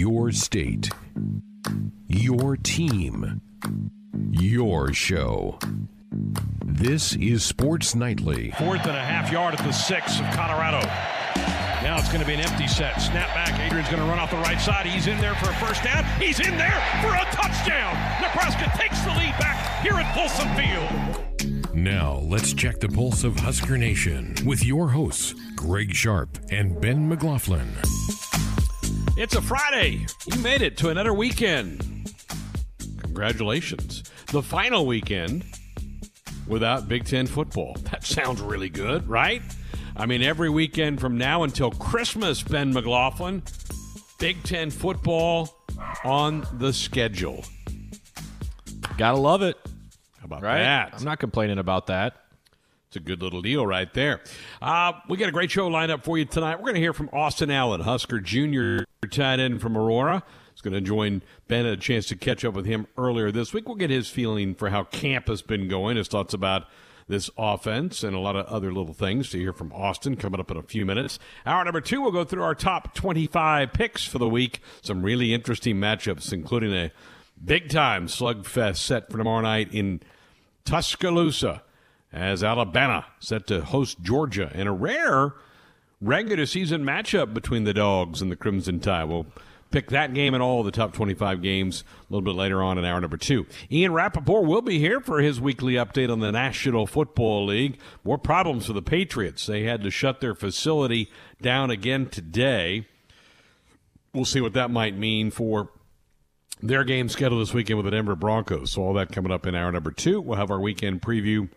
Your state, your team, your show. This is Sports Nightly. Fourth and a half yard at the six of Colorado. Now it's going to be an empty set. Snap back. Adrian's going to run off the right side. He's in there for a first down. He's in there for a touchdown. Nebraska takes the lead back here at Folsom Field. Now, let's check the pulse of Husker Nation with your hosts, Greg Sharp and Ben McLaughlin. It's a Friday. You made it to another weekend. Congratulations. The final weekend without Big Ten football. That sounds really good, right? I mean, every weekend from now until Christmas, Ben McLaughlin, Big Ten football on the schedule. Gotta love it. How about Right? that? I'm not complaining about that. It's a good little deal right there. Uh, we got a great show lined up for you tonight. We're going to hear from Austin Allen, Husker Jr. tight end from Aurora. He's going to join Ben. A chance to catch up with him earlier this week. We'll get his feeling for how camp has been going, his thoughts about this offense, and a lot of other little things to hear from Austin coming up in a few minutes. Hour number two, we'll go through our top 25 picks for the week. Some really interesting matchups, including a big time slugfest set for tomorrow night in Tuscaloosa as Alabama set to host Georgia in a rare regular season matchup between the Dogs and the Crimson Tide. We'll pick that game and all the top 25 games a little bit later on in hour number two. Ian Rapoport will be here for his weekly update on the National Football League. More problems for the Patriots. They had to shut their facility down again today. We'll see what that might mean for their game scheduled this weekend with the Denver Broncos. So all that coming up in hour number two. We'll have our weekend preview.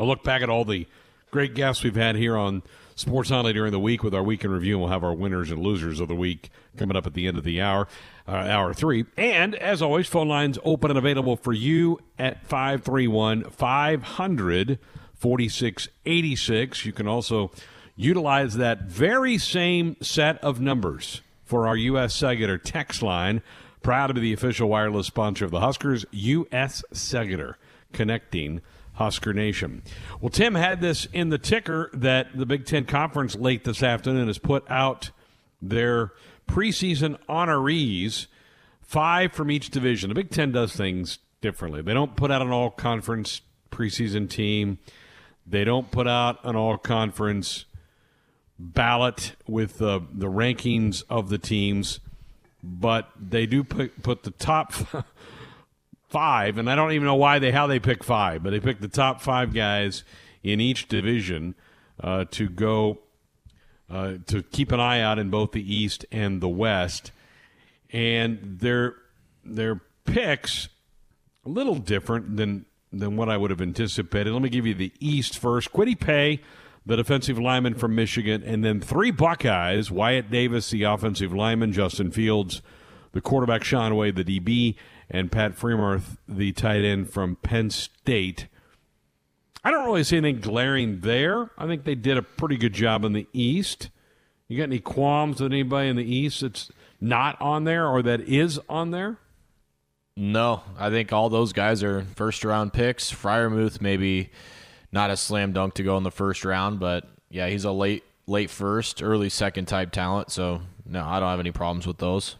I'll look back at all the great guests we've had here on Sports Only during the week with our weekend review, and we'll have our winners and losers of the week coming up at the end of the hour, uh, hour three. And as always, phone lines open and available for you at 531 500 4686. You can also utilize that very same set of numbers for our U.S. Cellular text line. Proud to be the official wireless sponsor of the Huskers, U.S. Cellular, connecting Husker Nation. Well, Tim had this in the ticker that the Big Ten Conference late this afternoon has put out their preseason honorees, five from each division. The Big Ten does things differently. They don't put out an all conference preseason team, they don't put out an all conference ballot with the, rankings of the teams, but they do put, put the top five, and I don't even know why they how they pick five, but they pick the top five guys in each division uh, to go uh, to keep an eye out in both the East and the West, and their their picks a little different than than what I would have anticipated. Let me give you the East first. Kwity Paye, the defensive lineman from Michigan, and then three Buckeyes: Wyatt Davis, the offensive lineman, Justin Fields, the quarterback. Shaun Wade, the DB, and Pat Freemarth, the tight end from Penn State. I don't really see anything glaring there. I think they did a pretty good job in the East. You got any qualms with anybody in the East that's not on there or that is on there? No, I think all those guys are first round picks. Freiermuth maybe not a slam dunk to go in the first round, but yeah, he's a late late first, early second type talent. So no, I don't have any problems with those.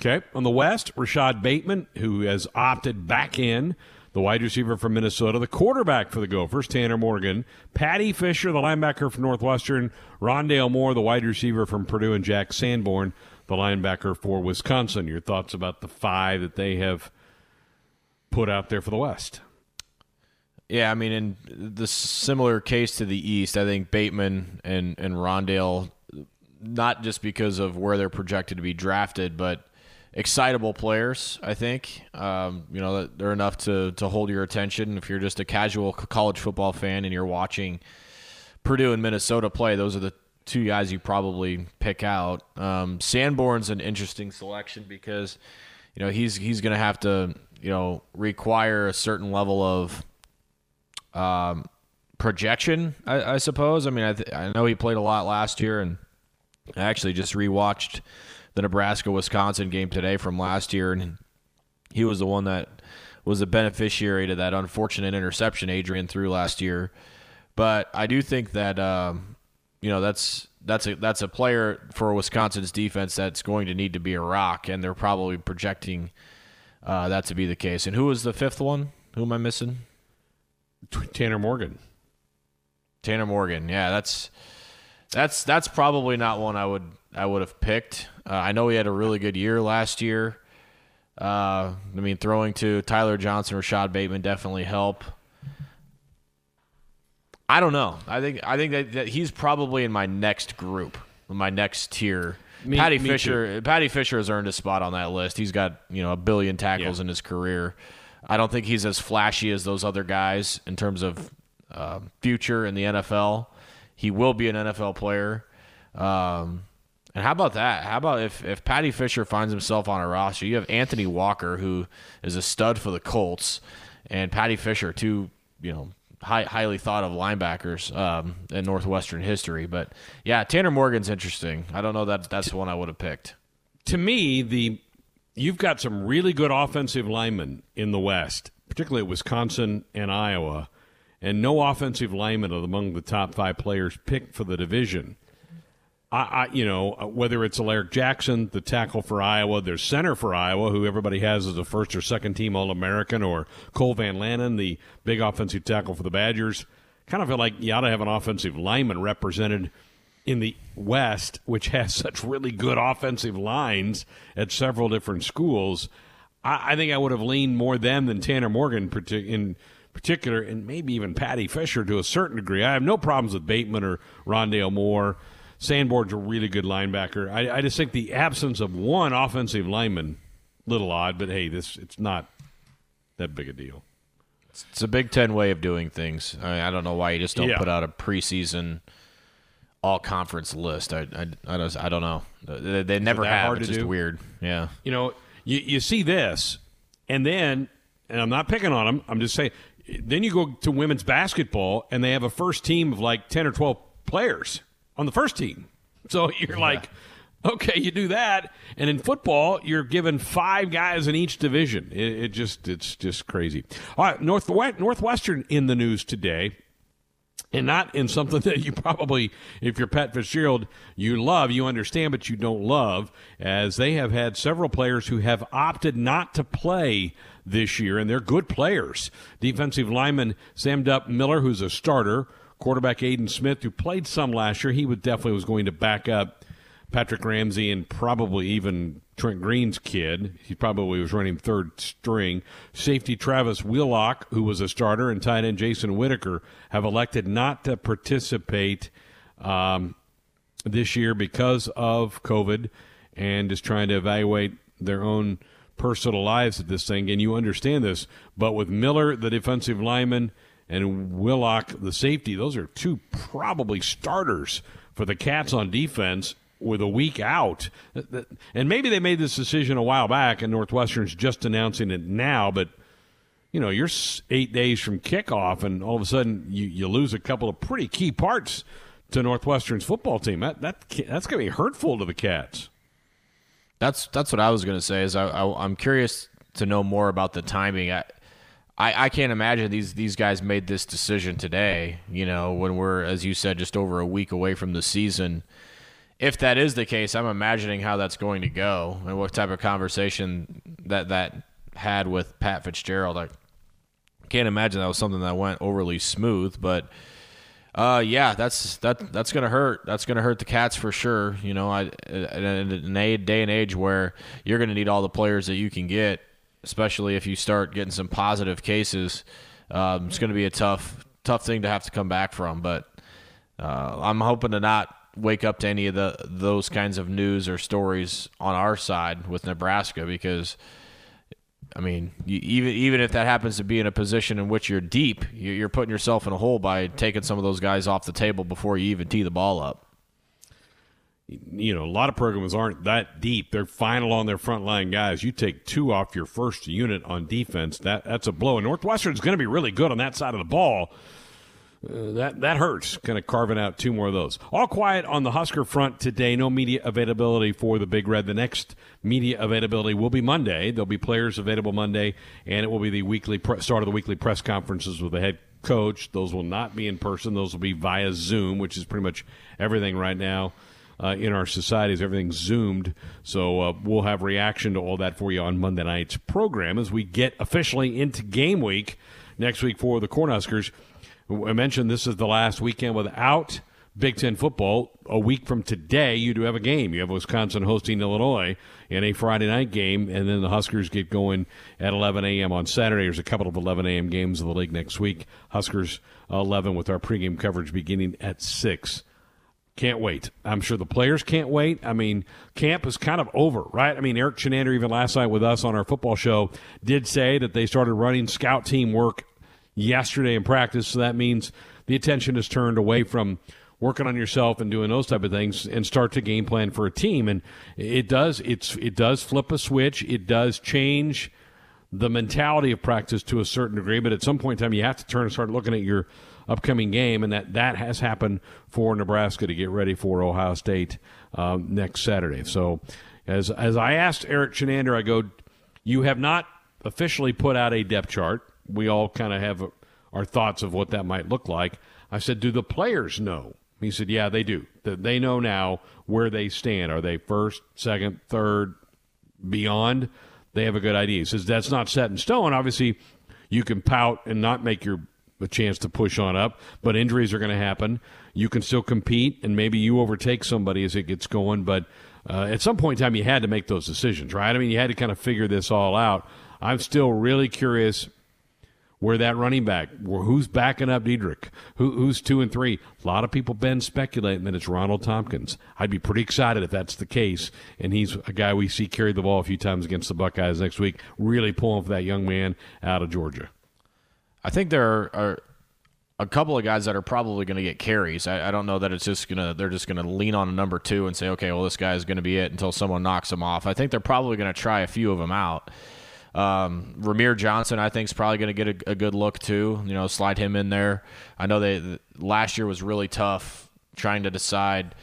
Okay. On the West, Rashod Bateman, who has opted back in, the wide receiver from Minnesota, the quarterback for the Gophers, Tanner Morgan, Paddy Fisher, the linebacker from Northwestern, Rondale Moore, the wide receiver from Purdue, and Jack Sanborn, the linebacker for Wisconsin. Your thoughts about the five that they have put out there for the West? Yeah, I mean, in the similar case to the East, I think Bateman and and Rondale, not just because of where they're projected to be drafted, but excitable players. I think um, you know they're enough to to hold your attention. If you're just a casual college football fan and you're watching Purdue and Minnesota play, those are the two guys you probably pick out. Um, Sanborn's an interesting selection because you know he's he's going to have to you know require a certain level of um, projection, I, I suppose. I mean, I, th- I know he played a lot last year, and I actually just rewatched the Nebraska Wisconsin game today from last year, and he was the one that was a beneficiary to that unfortunate interception Adrian threw last year. But I do think that um, you know that's that's a that's a player for Wisconsin's defense that's going to need to be a rock, and they're probably projecting uh, that to be the case. And who was the fifth one? Who am I missing? Tanner Morgan. Tanner Morgan. Yeah, that's that's that's probably not one I would I would have picked. Uh, I know he had a really good year last year. Uh, I mean, throwing to Tyler Johnson, Rashod Bateman definitely help. I don't know. I think I think that, that he's probably in my next group, my next tier. Me- Paddy me Fisher. Paddy Fisher has earned a spot on that list. He's got you know a billion tackles Yeah. in his career. I don't think he's as flashy as those other guys in terms of uh, future in the NFL. He will be an NFL player. Um, and how about that? How about if, if Paddy Fisher finds himself on a roster? You have Anthony Walker, who is a stud for the Colts, and Paddy Fisher, two you know high, highly thought of linebackers um, in Northwestern history. But yeah, Tanner Morgan's interesting. I don't know that that's the one I would have picked. to me, the you've got some really good offensive linemen in the West, particularly Wisconsin and Iowa, and no offensive lineman among the top five players picked for the division. I, I you know, uh, whether it's Alaric Jackson, the tackle for Iowa, their center for Iowa, who everybody has as a first or second team All American, or Cole Van Lanen, the big offensive tackle for the Badgers. Kind of feel like you ought to have an offensive lineman represented in the West, which has such really good offensive lines at several different schools, I, I think I would have leaned more them than Tanner Morgan in particular, and maybe even Paddy Fisher to a certain degree. I have no problems with Bateman or Rondale Moore. Sanborn's a really good linebacker. I, I just think the absence of one offensive lineman, little odd, but hey, this it's not that big a deal. It's a Big Ten way of doing things. I, mean, I don't know why you just don't Yeah. put out a preseason all conference list. I, I, I, don't, I don't know. They, they never have. hard It's to just do? weird. Yeah. you know, you, you see this, and then, and I'm not picking on them, I'm just saying, then you go to women's basketball, and they have a first team of like 10 or 12 players on the first team. So you're like, okay, you do that. And in football, you're given five guys in each division. It, it just, it's just crazy. All right, North, Northwestern in the news today and not in something that you probably, if you're Pat Fitzgerald, you love, you understand, but you don't love, as they have had several players who have opted not to play this year, and they're good players. Defensive lineman Sam Dupp Miller, who's a starter, quarterback Aidan Smith, who played some last year, he would definitely was going to back up Patrick Ramsey and probably even Trent Green's kid. He probably was running third string. Safety Travis Whillock, who was a starter, and tight end Jason Whitaker have elected not to participate um, this year because of COVID and is trying to evaluate their own personal lives at this thing. And you understand this. But with Miller, the defensive lineman, and Whillock, the safety, those are two probably starters for the Cats on defense with a week out. And maybe they made this decision a while back, and Northwestern's just announcing it now, but. You know, you're eight days from kickoff, and all of a sudden you, you lose a couple of pretty key parts to Northwestern's football team. That that that's going to be hurtful to the Cats. That's that's what I was going to say. Is I, I I'm curious to know more about the timing. I, I I can't imagine these these guys made this decision today. You know, when we're as you said, just over a week away from the season. If that is the case, I'm imagining how that's going to go and what type of conversation that that had with Pat Fitzgerald. I can't imagine that was something that went overly smooth, but uh, yeah, that's that that's gonna hurt. That's gonna hurt the Cats for sure. You know, I in a day and age where you're gonna need all the players that you can get, especially if you start getting some positive cases. Um, it's gonna be a tough tough thing to have to come back from. But uh, I'm hoping to not wake up to any of the those kinds of news or stories on our side with Nebraska because. I mean, you, even even if that happens to be in a position in which you're deep, you- you're putting yourself in a hole by taking some of those guys off the table before you even tee the ball up. You know, a lot of programs aren't that deep. They're final on their front line guys. You take two off your first unit on defense, that that's a blow. And Northwestern's going to be really good on that side of the ball. Uh, that that hurts. Kind of carving out two more of those. All quiet on the Husker front today. No media availability for the Big Red. The next media availability will be Monday. There'll be players available Monday, and it will be the weekly pre- start of the weekly press conferences with the head coach. Those will not be in person. Those will be via Zoom, which is pretty much everything right now. Uh, in our societies, everything's zoomed. So uh, we'll have reaction to all that for you on Monday night's program as we get officially into game week next week for the Cornhuskers. I mentioned this is the last weekend without Big Ten football. A week from today, you do have a game. You have Wisconsin hosting Illinois in a Friday night game, and then the Huskers get going at 11 a.m. on Saturday. There's a couple of 11 a.m. games of the league next week. Huskers 11 with our pregame coverage beginning at 6. Can't wait. I'm sure the players can't wait. I mean, camp is kind of over, right? I mean, Erik Chinander, even last night with us on our football show, did say that they started running scout team work yesterday in practice. So that means the attention is turned away from working on yourself and doing those type of things and start to game plan for a team. And it does it's it does flip a switch. It does change the mentality of practice to a certain degree. But at some point in time, you have to turn and start looking at your upcoming game, and that that has happened for Nebraska to get ready for Ohio State um, next Saturday. So, as as I asked Erik Chinander, I go, you have not officially put out a depth chart. We all kind of have our thoughts of what that might look like. I said, do the players know? He said, yeah, they do. They know now where they stand. Are they first, second, third, beyond? They have a good idea. He says that's not set in stone. Obviously, you can pout and not make your a chance to push on up, but injuries are going to happen. You can still compete, and maybe you overtake somebody as it gets going. But uh, at some point in time, you had to make those decisions, right? I mean, you had to kind of figure this all out. I'm still really curious where that running back, who's backing up Dedrick, who, who's two and three. A lot of people been speculating that it's Ronald Thompkins. I'd be pretty excited if that's the case, and he's a guy we see carry the ball a few times against the Buckeyes next week, really pulling for that young man out of Georgia. I think there are, a couple of guys that are probably going to get carries. I, I, don't know that it's just gonna they're just going to lean on a number two and say, okay, well this guy is going to be it until someone knocks him off. I think they're probably going to try a few of them out. Um, Rahmir Johnson, I think, is probably going to get a, a, good look too. You know, slide him in there. I know they last year was really tough trying to decide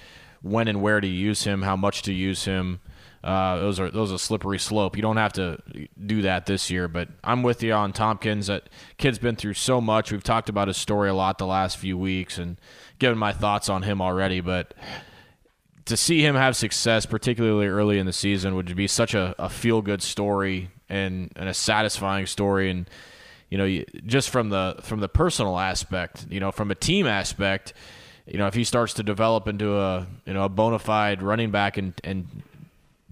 when and where to use him, how much to use him. Uh, those are those are a slippery slope. You don't have to do that this year, but I'm with you on Thompkins. That kid's been through so much. We've talked about his story a lot the last few weeks and given my thoughts on him already. But to see him have success, particularly early in the season, would be such a, a feel good story and, and a satisfying story. And you know, just from the from the personal aspect, you know, from a team aspect, you know, if he starts to develop into a you know a bona fide running back and and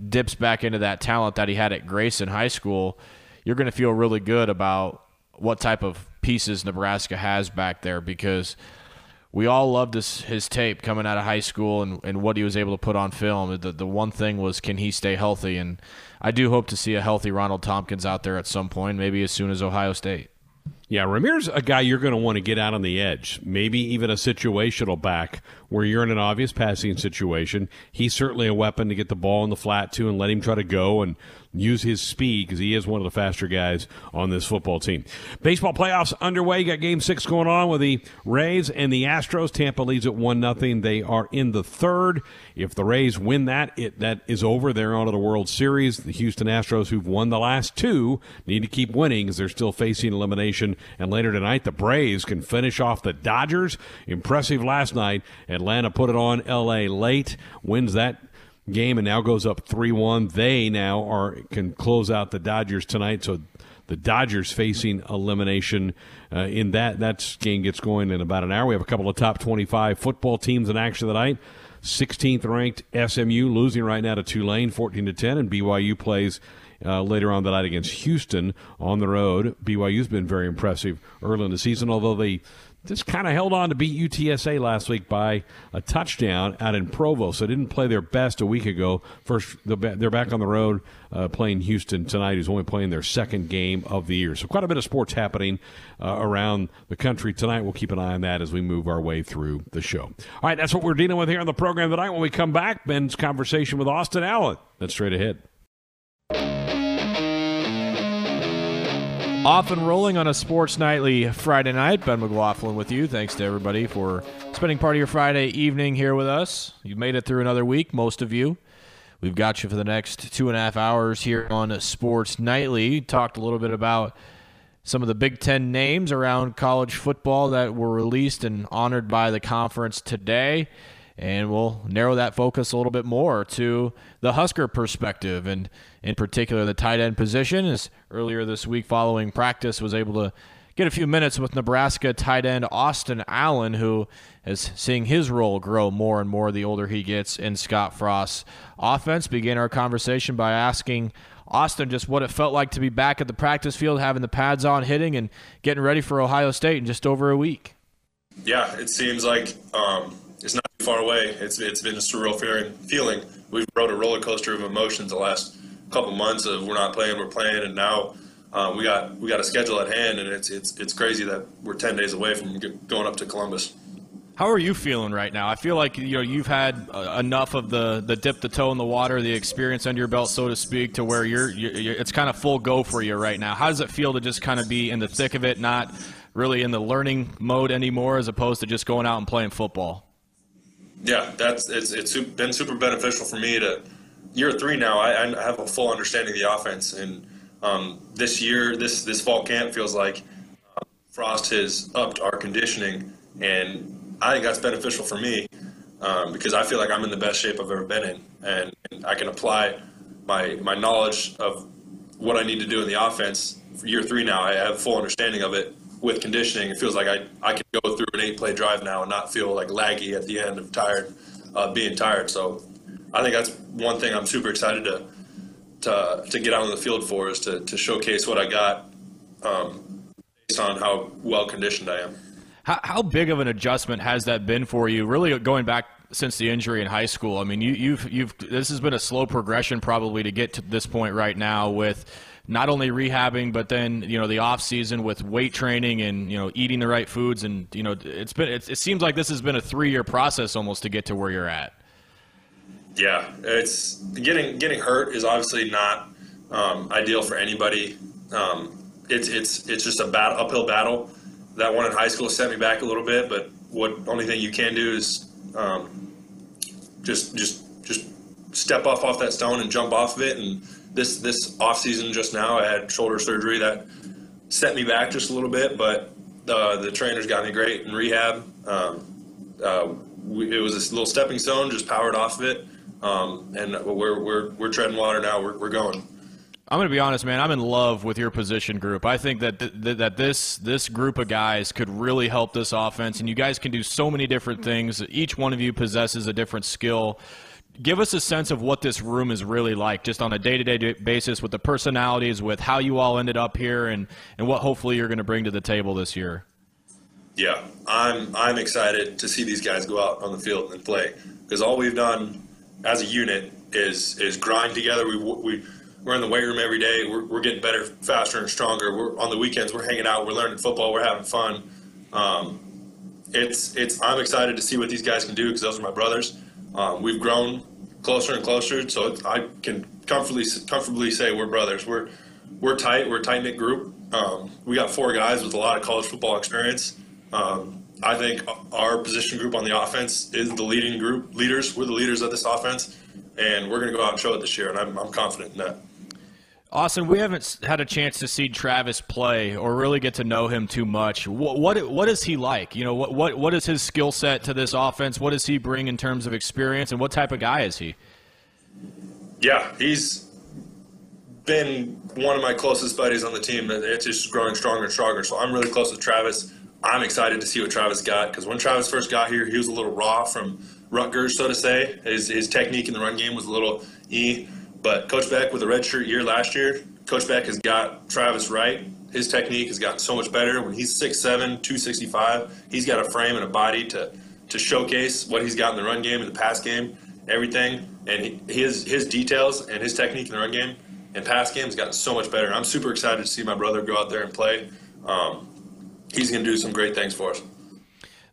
dips back into that talent that he had at Grayson High School, you're going to feel really good about what type of pieces Nebraska has back there because we all loved his, his tape coming out of high school and, and what he was able to put on film. The, the one thing was, can he stay healthy? And I do hope to see a healthy Ronald Thompkins out there at some point, maybe as soon as Ohio State. Yeah, Rahmir's a guy you're going to want to get out on the edge, maybe even a situational back where you're in an obvious passing situation. He's certainly a weapon to get the ball in the flat to and let him try to go and use his speed because he is one of the faster guys on this football team. Baseball playoffs underway. You got game six going on with the Rays and the Astros. Tampa leads at 1 nothing. They are in the third. If the Rays win that, it that is over. They're on to the World Series. The Houston Astros, who've won the last two, need to keep winning because they're still facing elimination. And later tonight, the Braves can finish off the Dodgers. Impressive last night. Atlanta put it on L.A. late, wins that game and now goes up 3-1. They now are can close out the Dodgers tonight. So the Dodgers facing elimination uh, in that that game gets going in about an hour. We have a couple of top 25 football teams in action tonight. 16th ranked SMU losing right now to Tulane 14 to 10 and BYU plays uh, later on the night against Houston on the road. BYU's been very impressive early in the season, although they just kind of held on to beat UTSA last week by a touchdown out in Provo. So didn't play their best a week ago. First, they're back on the road uh, playing Houston tonight, who's only playing their second game of the year. So quite a bit of sports happening uh, around the country tonight. We'll keep an eye on that as we move our way through the show. All right, that's what we're dealing with here on the program tonight. When we come back, Ben's conversation with Austin Allen. That's straight ahead. Off and rolling on a Sports Nightly Friday night. Ben McLaughlin with you. Thanks to everybody for spending part of your Friday evening here with us. You've made it through another week, most of you. We've got you for the next two and a half hours here on Sports Nightly. Talked a little bit about some of the Big Ten names around college football that were released and honored by the conference today. And we'll narrow that focus a little bit more to the Husker perspective, and in particular, the tight end position. As earlier this week, following practice, was able to get a few minutes with Nebraska tight end Austin Allen, who is seeing his role grow more and more the older he gets in Scott Frost's offense. Begin our conversation by asking Austin just what it felt like to be back at the practice field, having the pads on, hitting, and getting ready for Ohio State in just over a week. Yeah, it seems like um, it's not far away. It's it's been a surreal feeling. We've rode a roller coaster of emotions the last couple months of we're not playing, we're playing, and now um, we got we got a schedule at hand, and it's it's it's crazy that we're ten days away from going up to Columbus. How are you feeling right now? I feel like you know you've had uh, enough of the the dip the toe in the water, the experience under your belt, so to speak, to where you're, you're it's kind of full go for you right now. How does it feel to just kind of be in the thick of it, not really in the learning mode anymore, as opposed to just going out and playing football? Yeah, that's it's it's been super beneficial for me to year three now. I, I have a full understanding of the offense, and um, this year, this this fall camp feels like uh, Frost has upped our conditioning and I think that's beneficial for me um, because I feel like I'm in the best shape I've ever been in, and, and, I can apply my my knowledge of what I need to do in the offense. For year three now, I have full understanding of it with conditioning. It feels like I, I can go through an eight play drive now and not feel like laggy at the end of tired, uh, being tired. So I think that's one thing I'm super excited to to, to get out on the field for is to, to showcase what I got um, based on how well conditioned I am. How, how big of an adjustment has that been for you? Really going back since the injury in high school. I mean, you, you've you've this has been a slow progression probably to get to this point right now with not only rehabbing but then you know the off season with weight training and you know eating the right foods and you know it's been it's, it seems like this has been a three year process almost to get to where you're at. Yeah, it's getting getting hurt is obviously not um, ideal for anybody. Um, it's it's it's just a battle, uphill battle that one in high school set me back a little bit. But what only thing you can do is um, just just just step off off that stone and jump off of it. And this this off season just now, I had shoulder surgery that set me back just a little bit, but uh, the trainers got me great in rehab. Um, uh, we, it was a little stepping stone, just powered off of it, um, and we're, we're we're treading water now. We're, we're going. I'm going to be honest, man. I'm in love with your position group. I think that th- th- that this this group of guys could really help this offense, and you guys can do so many different things. Each one of you possesses a different skill. Give us a sense of what this room is really like, just on a day-to-day basis, with the personalities, with how you all ended up here, and and what hopefully you're going to bring to the table this year. Yeah, I'm I'm excited to see these guys go out on the field and play because all we've done as a unit is is grind together. We we we're in the weight room every day. We're, we're getting better, faster, and stronger. We're on the weekends. We're hanging out. We're learning football. We're having fun. Um, it's it's. I'm excited to see what these guys can do because those are my brothers. Um, we've grown closer and closer, so I can comfortably comfortably say we're brothers. We're we're tight. We're a tight knit group. Um, we got four guys with a lot of college football experience. Um, I think our position group on the offense is the leading group leaders. We're the leaders of this offense, and we're going to go out and show it this year. And I'm, I'm confident in that. Austin, we haven't had a chance to see Travis play or really get to know him too much. What what, what is he like? You know, what what what is his skill set to this offense? What does he bring in terms of experience, and what type of guy is he? Yeah, he's been one of my closest buddies on the team. It's just growing stronger and stronger. So I'm really close with Travis. I'm excited to see what Travis got because when Travis first got here, he was a little raw from Rutgers, so to say. His, his technique in the run game was a little e. But Coach Beck, with a redshirt year last year, Coach Beck has got Travis right. His technique has gotten so much better. When he's 6'7", 265, he's got a frame and a body to to showcase what he's got in the run game and the pass game, everything. And his his details and his technique in the run game and pass game has gotten so much better. I'm super excited to see my brother go out there and play. Um, he's going to do some great things for us.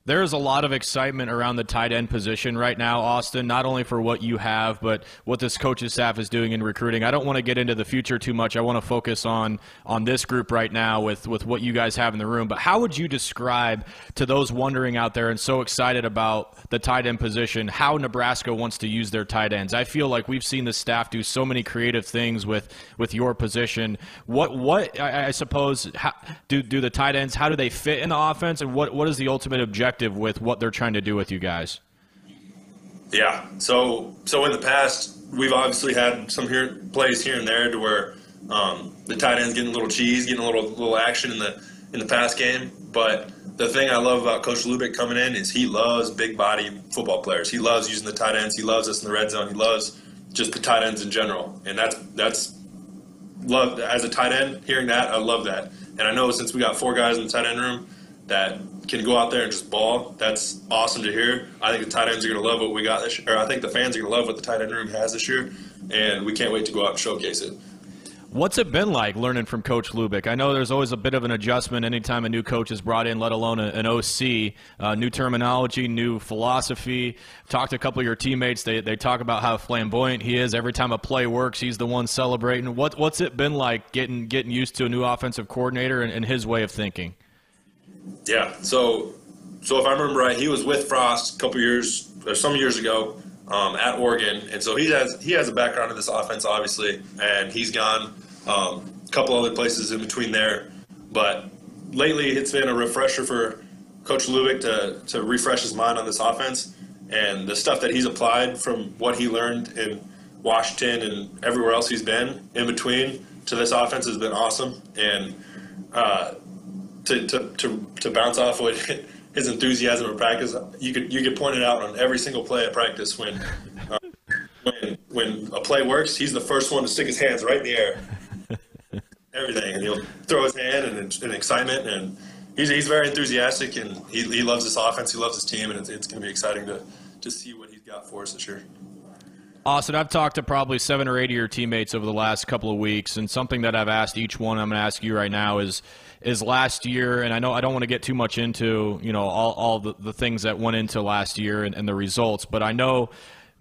There's a lot of excitement around the tight end position right now, Austin, not only for what you have, but what this coaching staff is doing in recruiting. I don't want to get into the future too much. I want to focus on on this group right now with, with what you guys have in the room. But how would you describe to those wondering out there and so excited about the tight end position how Nebraska wants to use their tight ends? I feel like we've seen the staff do so many creative things with, with your position. What what I, I suppose how, do do the tight ends how do they fit in the offense and what, what is the ultimate objective with what they're trying to do with you guys? Yeah. So so in the past, we've obviously had some here plays here and there to where um, the tight end's getting a little cheese, getting a little little action in the in the pass game. But the thing I love about Coach Lubick coming in is he loves big body football players. He loves using the tight ends. He loves us in the red zone. He loves just the tight ends in general. And that's that's love as a tight end. Hearing that, I love that. And I know since we got four guys in the tight end room that can go out there and just ball. That's awesome to hear. I think the tight ends are going to love what we got this year. Or I think the fans are going to love what the tight end room has this year, and we can't wait to go out and showcase it. What's it been like learning from Coach Lubick? I know there's always a bit of an adjustment anytime a new coach is brought in, let alone an OC. Uh, new terminology, new philosophy. Talked to a couple of your teammates. They, they talk about how flamboyant he is. Every time a play works, he's the one celebrating. What, what's it been like getting getting used to a new offensive coordinator and, and his way of thinking? Yeah. So, so if I remember right, he was with Frost a couple years or some years ago um, at Oregon, and so he has he has a background in this offense, obviously, and he's gone um, a couple other places in between there. But lately, it's been a refresher for Coach Lubick to to refresh his mind on this offense and the stuff that he's applied from what he learned in Washington and everywhere else he's been in between to this offense has been awesome. And uh, to, to, to, to bounce off what his enthusiasm in practice, you could you could point it out on every single play at practice when uh, when when a play works, he's the first one to stick his hands right in the air, everything, and he'll throw his hand and, and excitement, and he's, he's very enthusiastic, and he, he loves this offense, he loves his team, and it's, it's going to be exciting to to see what he's got for us this year. Austin, I've talked to probably seven or eight of your teammates over the last couple of weeks, and something that I've asked each one, I'm going to ask you right now is is last year, and I know I don't want to get too much into you know all, all the, the things that went into last year and, and the results, but I know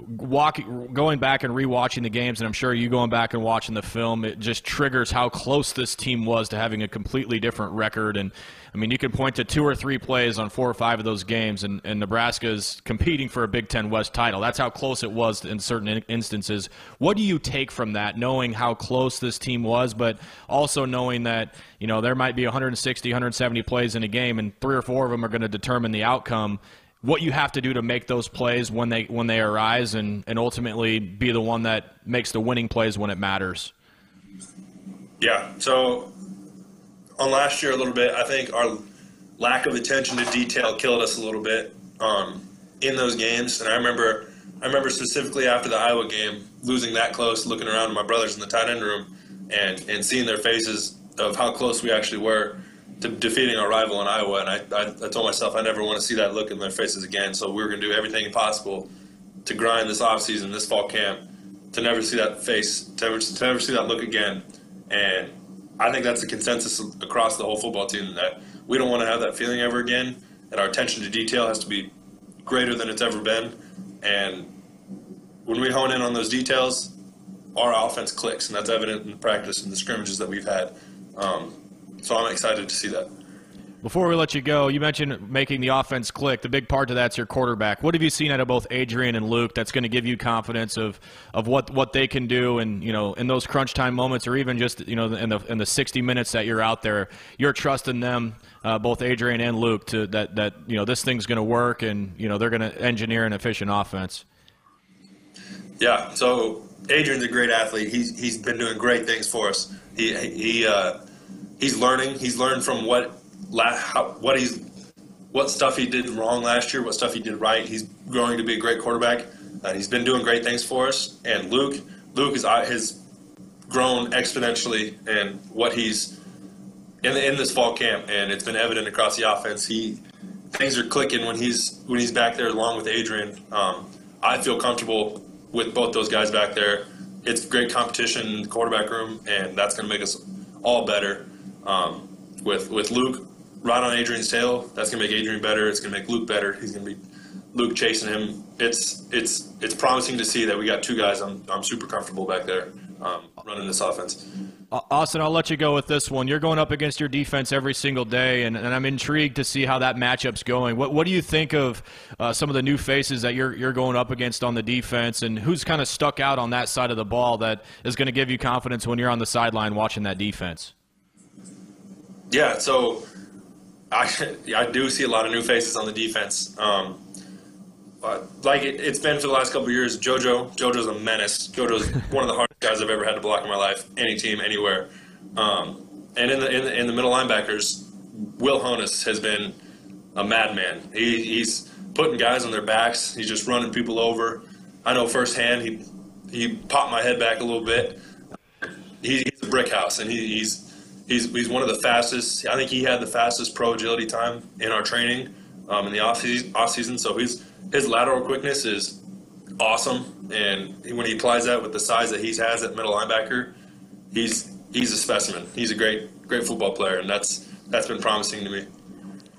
walking, going back and rewatching the games, and I'm sure you going back and watching the film, it just triggers how close this team was to having a completely different record. And I mean, you can point to two or three plays on four or five of those games, and, and Nebraska's competing for a Big Ten West title. That's how close it was in certain instances. What do you take from that, knowing how close this team was, but also knowing that you know there might be 160, 170 plays in a game, and three or four of them are going to determine the outcome? What you have to do to make those plays when they when they arise and, and ultimately be the one that makes the winning plays when it matters. Yeah. So on last year a little bit, I think our lack of attention to detail killed us a little bit um, in those games. And I remember I remember specifically after the Iowa game, losing that close, looking around at my brothers in the tight end room and, and seeing their faces of how close we actually were to defeating our rival in Iowa, and I, I, I, told myself I never want to see that look in their faces again. So we were going to do everything possible to grind this offseason, this fall camp, to never see that face, to never, to never see that look again. And I think that's a consensus across the whole football team that we don't want to have that feeling ever again, and our attention to detail has to be greater than it's ever been. And when we hone in on those details, our offense clicks, and that's evident in the practice and the scrimmages that we've had. Um, so I'm excited to see that. Before we let you go, you mentioned making the offense click. The big part of that's your quarterback. What have you seen out of both Adrian and Luke that's going to give you confidence of, of what, what they can do and you know in those crunch time moments or even just you know in the in the 60 minutes that you're out there, you're trusting them, uh, both Adrian and Luke, to that that you know this thing's going to work and you know they're going to engineer an efficient offense. Yeah. So Adrian's a great athlete. He's he's been doing great things for us. He he. Uh, he's learning. He's learned from what how, what he's what stuff he did wrong last year, what stuff he did right. He's growing to be a great quarterback. Uh, he's been doing great things for us. And Luke, Luke is uh, has grown exponentially and what he's in in this fall camp, and it's been evident across the offense. He things are clicking when he's when he's back there along with Adrian. Um, I feel comfortable with both those guys back there. It's great competition in the quarterback room, and that's going to make us all better. Um, with with Luke, ride on Adrian's tail. That's gonna make Adrian better. It's gonna make Luke better. He's gonna be Luke chasing him. It's it's it's promising to see that we got two guys. I'm I'm super comfortable back there um, running this offense. Austin, I'll let you go with this one. You're going up against your defense every single day, and, and I'm intrigued to see how that matchup's going. What, what do you think of uh, some of the new faces that you're, you're going up against on the defense, and who's kind of stuck out on that side of the ball that is going to give you confidence when you're on the sideline watching that defense? Yeah, so I, I do see a lot of new faces on the defense. Um, but like it, has been for the last couple years, JoJo. JoJo's a menace. JoJo's one of the hardest guys I've ever had to block in my life. Any team, anywhere. Um, and in the, in the, in the middle linebackers, Will Honas has been a madman. He, he's putting guys on their backs. He's just running people over. I know firsthand. He he popped my head back a little bit. He, he's a brick house, and he, he's he's he's one of the fastest. I think he had the fastest pro agility time in our training um, in the off season, off season. So he's his lateral quickness is awesome, and when he applies that with the size that he has at middle linebacker, he's he's a specimen. He's a great great football player, and that's that's been promising to me.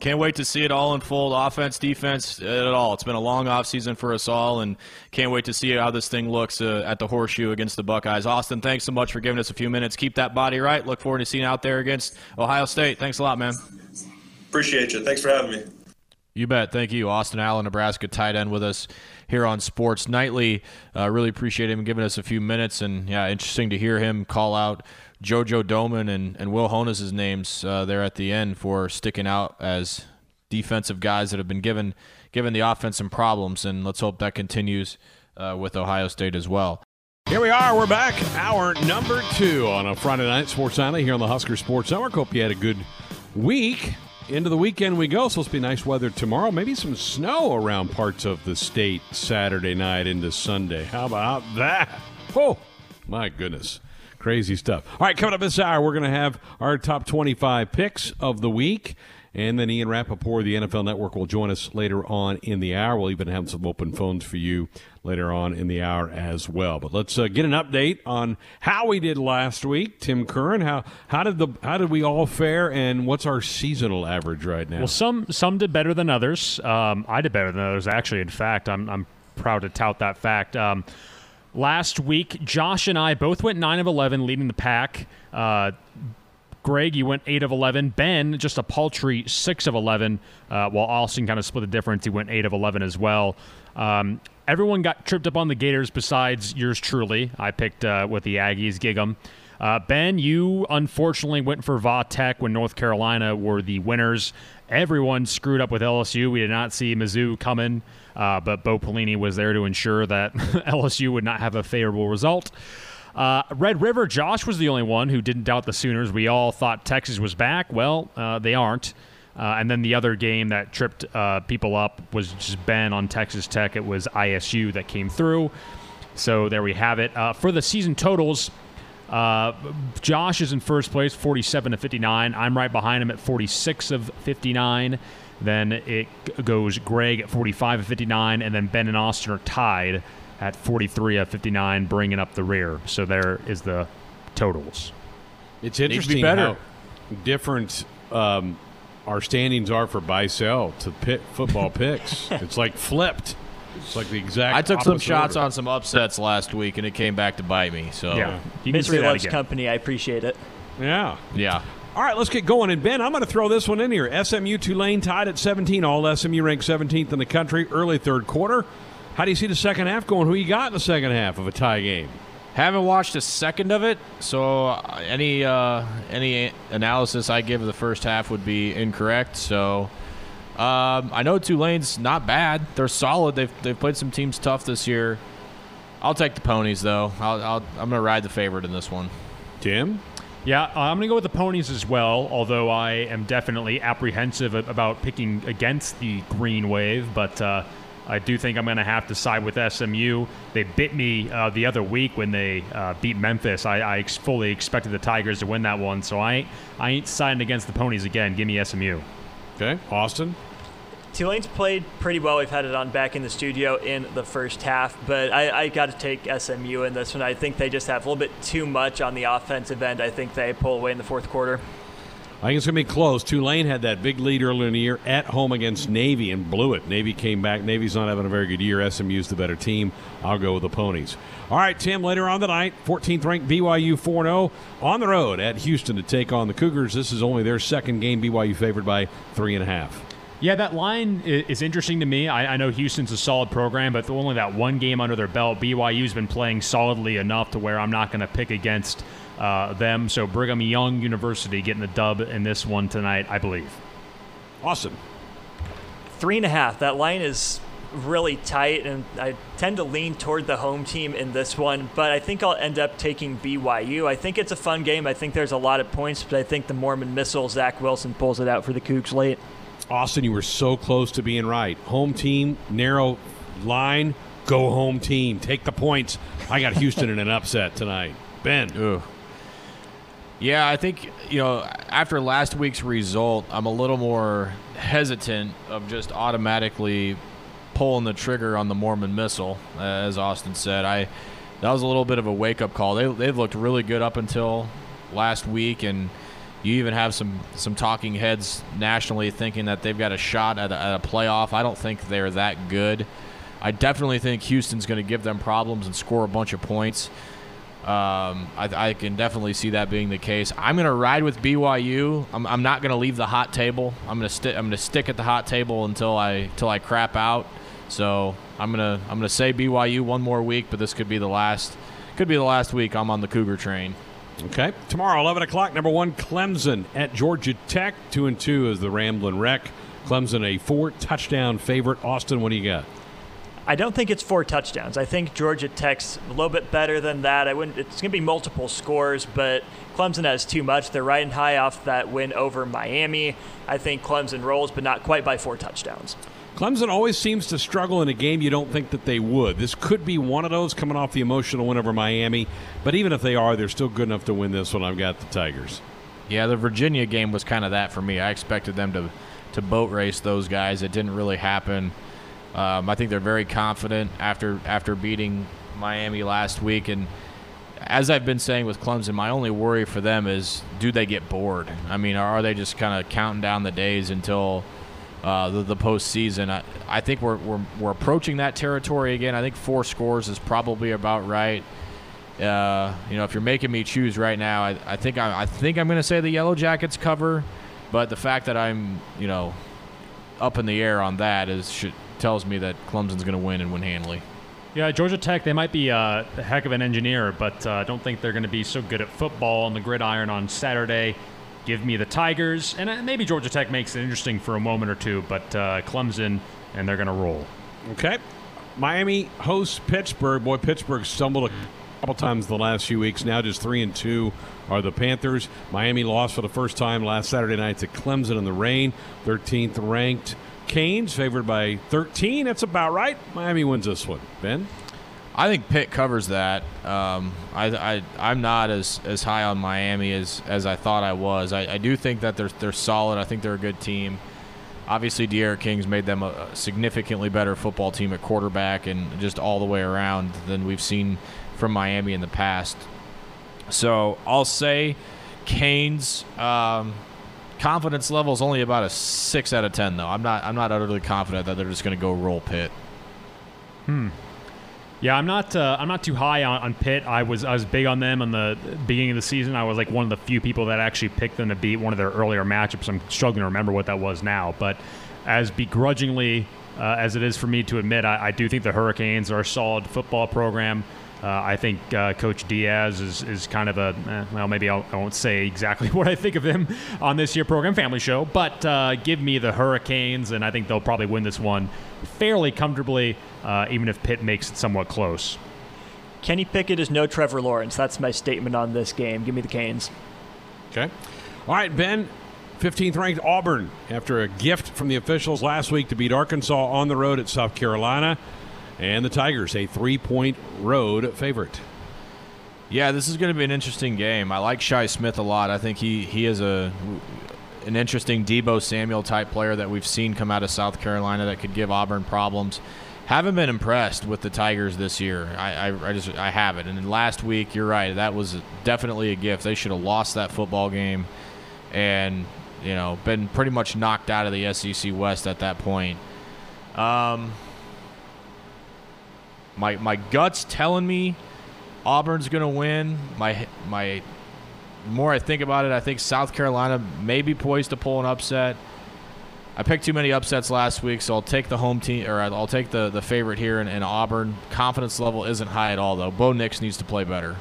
Can't wait to see it all unfold, offense, defense, at all. It's been a long offseason for us all, and can't wait to see how this thing looks uh, at the horseshoe against the Buckeyes. Austin, thanks so much for giving us a few minutes. Keep that body right. Look forward to seeing out there against Ohio State. Thanks a lot, man. Appreciate you. Thanks for having me. You bet. Thank you. Austin Allen, Nebraska tight end with us here on Sports Nightly. Uh, really appreciate him giving us a few minutes. And yeah, interesting to hear him call out JoJo Domann and, and Will Honas' names uh, there at the end for sticking out as defensive guys that have been given given the offense some problems. And let's hope that continues uh, with Ohio State as well. Here we are. We're back. Hour number two on a Friday night Sports Nightly here on the Husker Sports Network. Hope you had a good week into the weekend we go. Supposed to be nice weather tomorrow. Maybe some snow around parts of the state Saturday night into Sunday. How about that? Oh, my goodness. Crazy stuff. All right, coming up this hour, we're going to have our top 25 picks of the week. And then Ian Rapoport, the NFL Network, will join us later on in the hour. We'll even have some open phones for you later on in the hour as well. But let's uh, get an update on how we did last week. Tim Curran, how how did the how did we all fare, and what's our seasonal average right now? Well, some some did better than others. Um, I did better than others, actually. In fact, I'm I'm proud to tout that fact. Um, last week, Josh and I both went nine of eleven, leading the pack. Uh, Greg, you went 8 of 11. Ben, just a paltry 6 of 11, uh, while Austin kind of split the difference. He went 8 of 11 as well. Um, everyone got tripped up on the Gators besides yours truly. I picked uh, with the Aggies, Gig'em. Uh, ben, you unfortunately went for Va Tech when North Carolina were the winners. Everyone screwed up with LSU. We did not see Mizzou coming, uh, but Bo Pelini was there to ensure that LSU would not have a favorable result. Uh, Red River, Josh was the only one who didn't doubt the Sooners. We all thought Texas was back. Well, uh, they aren't. Uh, and then the other game that tripped uh, people up was just Ben on Texas Tech. It was ISU that came through. So there we have it. Uh, for the season totals, uh, Josh is in first place, 47 to 59. I'm right behind him at 46 of 59. Then it goes Greg at 45 of 59, and then Ben and Austin are tied at 43 of 59, bringing up the rear. So there is the totals. It's interesting be how different um, our standings are for buy sell to pit football picks. it's like flipped. It's like the exact. I took some shots order. on some upsets last week, and it came back to bite me. So yeah, you misery loves company. I appreciate it. Yeah, yeah. All right, let's get going. And Ben, I'm going to throw this one in here. SMU Tulane tied at 17. All SMU ranked 17th in the country. Early third quarter. How do you see the second half going? Who you got in the second half of a tie game? Haven't watched a second of it, so uh, any uh, any analysis I give of the first half would be incorrect. So um, I know Tulane's not bad; they're solid. They've they've played some teams tough this year. I'll take the ponies though. I'll, I'll I'm gonna ride the favorite in this one. Tim. Yeah, uh, I'm going to go with the ponies as well, although I am definitely apprehensive about picking against the green wave. But uh, I do think I'm going to have to side with SMU. They bit me uh, the other week when they uh, beat Memphis. I, I fully expected the Tigers to win that one, so I ain't, I ain't siding against the Ponies again. Give me SMU. Okay, Austin. Tulane's played pretty well. We've had it on back in the studio in the first half, but I, I got to take SMU in this one. I think they just have a little bit too much on the offensive end. I think they pull away in the fourth quarter. I think it's going to be close. Tulane had that big lead earlier in the year at home against Navy and blew it. Navy came back. Navy's not having a very good year. SMU's the better team. I'll go with the Ponies. All right, Tim, later on tonight, 14th ranked BYU 4 0 on the road at Houston to take on the Cougars. This is only their second game. BYU favored by three and a half. Yeah, that line is interesting to me. I, I, know Houston's a solid program, but only that one game under their belt. BYU's been playing solidly enough to where I'm not going to pick against uh, them. So Brigham Young University getting the dub in this one tonight, I believe. Awesome. Three and a half. That line is really tight, and I tend to lean toward the home team in this one, but I think I'll end up taking BYU. I think it's a fun game. I think there's a lot of points, but I think the Mormon missile, Zach Wilson, pulls it out for the Cougs late. Austin, you were so close to being right. Home team, narrow line, go home team. Take the points. I got Houston in an upset tonight. Ben. Ooh. Yeah, I think, you know, after last week's result, I'm a little more hesitant of just automatically pulling the trigger on the Mormon missile, uh, as Austin said. I that was a little bit of a wake up call. They they've looked really good up until last week, and you even have some some talking heads nationally thinking that they've got a shot at a, at a playoff. I don't think they're that good. I definitely think Houston's going to give them problems and score a bunch of points. Um, I, I, can definitely see that being the case. I'm going to ride with BYU. I'm, I'm not going to leave the hot table. I'm going to stick. I'm going to stick at the hot table until I until I crap out. So I'm gonna I'm gonna say BYU one more week, but this could be the last. Could be the last week I'm on the Cougar train. Okay. Tomorrow, 11 o'clock, number one, Clemson at Georgia Tech. Two and two is the Ramblin' Wreck. Clemson, a four touchdown favorite. Austin, what do you got? I don't think it's four touchdowns. I think Georgia Tech's a little bit better than that. I wouldn't. It's going to be multiple scores, but Clemson has too much. They're riding high off that win over Miami. I think Clemson rolls, but not quite by four touchdowns. Clemson always seems to struggle in a game you don't think that they would. This could be one of those coming off the emotional win over Miami, but even if they are, they're still good enough to win this one. I've got the Tigers. Yeah, the Virginia game was kind of that for me. I expected them to to boat race those guys. It didn't really happen. Um, I think they're very confident after after beating Miami last week, and as I've been saying with Clemson, my only worry for them is do they get bored? I mean, are they just kind of counting down the days until uh, the, the postseason? I, I think we're, we're we're approaching that territory again. I think four scores is probably about right. Uh, you know, if you're making me choose right now, I, I think I, I think I'm going to say the Yellow Jackets cover, but the fact that I'm you know up in the air on that is should tells me that Clemson's going to win and win handily. Yeah, Georgia Tech, they might be uh, a heck of an engineer, but uh, I don't think they're going to be so good at football on the gridiron on Saturday. Give me the Tigers, and uh, maybe Georgia Tech makes it interesting for a moment or two, but uh, Clemson, and they're going to roll. Okay. Miami hosts Pittsburgh. Boy, Pittsburgh stumbled a couple times the last few weeks. Now just three and two are the Panthers. Miami lost for the first time last Saturday night to Clemson in the rain. 13th ranked. Canes favored by 13. That's about right. Miami wins this one. Ben? I think Pitt covers that. Um, I, I, am not as, as high on Miami as, as I thought I was. I, I do think that they're, they're solid. I think they're a good team. Obviously, D'Eriq King's made them a significantly better football team at quarterback and just all the way around than we've seen from Miami in the past. So I'll say Canes. Um, confidence level is only about a six out of ten, though. I'm not. I'm not utterly confident that they're just going to go roll Pitt. Hmm. Yeah, I'm not. Uh, I'm not too high on, on Pitt. I was. I was big on them in the beginning of the season. I was like one of the few people that actually picked them to beat one of their earlier matchups. I'm struggling to remember what that was now, but as begrudgingly uh, as it is for me to admit, I, I do think the Hurricanes are a solid football program. Uh, I think uh, Coach Diaz is, is kind of a eh, well, maybe I'll, I will not say exactly what I think of him on this year program family show, but uh, give me the Hurricanes, and I think they'll probably win this one fairly comfortably, uh, even if Pitt makes it somewhat close. Kenny Pickett is no Trevor Lawrence. That's my statement on this game. Give me the Canes. Okay. All right, Ben. 15th ranked Auburn after a gift from the officials last week to beat Arkansas on the road at South Carolina. And the Tigers, a three point road favorite. Yeah, this is going to be an interesting game. I like Shi Smith a lot. I think he, he is a an interesting Deebo Samuel type player that we've seen come out of South Carolina that could give Auburn problems. Haven't been impressed with the Tigers this year. I, I, I just I haven't. And last week, you're right. That was definitely a gift. They should have lost that football game. And you know, been pretty much knocked out of the SEC West at that point. Um, my my guts telling me Auburn's going to win. My my more I think about it, I think South Carolina may be poised to pull an upset. I picked too many upsets last week, so I'll take the home team, or I'll take the, the favorite here in, in Auburn. Confidence level isn't high at all, though. Bo Nix needs to play better.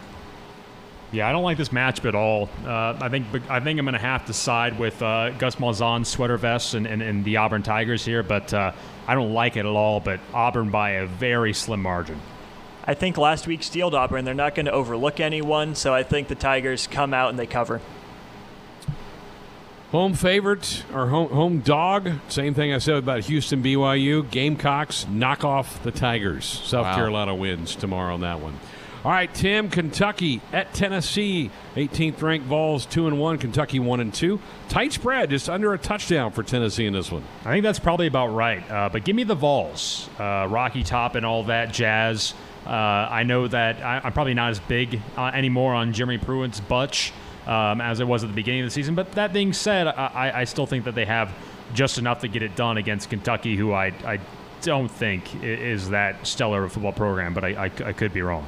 Yeah, I don't like this matchup at all. Uh, I think I think I'm going to have to side with uh, Gus Malzahn's sweater vests and, and, and, the Auburn Tigers here, but uh, I don't like it at all. But Auburn by a very slim margin. I think last week steeled Auburn. They're not going to overlook anyone, so I think the Tigers come out and they cover. Home favorite or home, home dog. Same thing I said about Houston BYU. Gamecocks knock off the Tigers. South wow. Carolina wins tomorrow on that one. All right, Tim, Kentucky at Tennessee. 18th ranked Vols 2 and 1, Kentucky 1 and 2. Tight spread, just under a touchdown for Tennessee in this one. I think that's probably about right. Uh, but give me the Vols. Uh, Rocky Top and all that jazz. Uh, I know that I, am probably not as big uh, anymore on Jeremy Pruitt's Butch um, as it was at the beginning of the season. But that being said, I, I, still think that they have just enough to get it done against Kentucky, who I, I don't think is that stellar of a football program, but I, I, I could be wrong.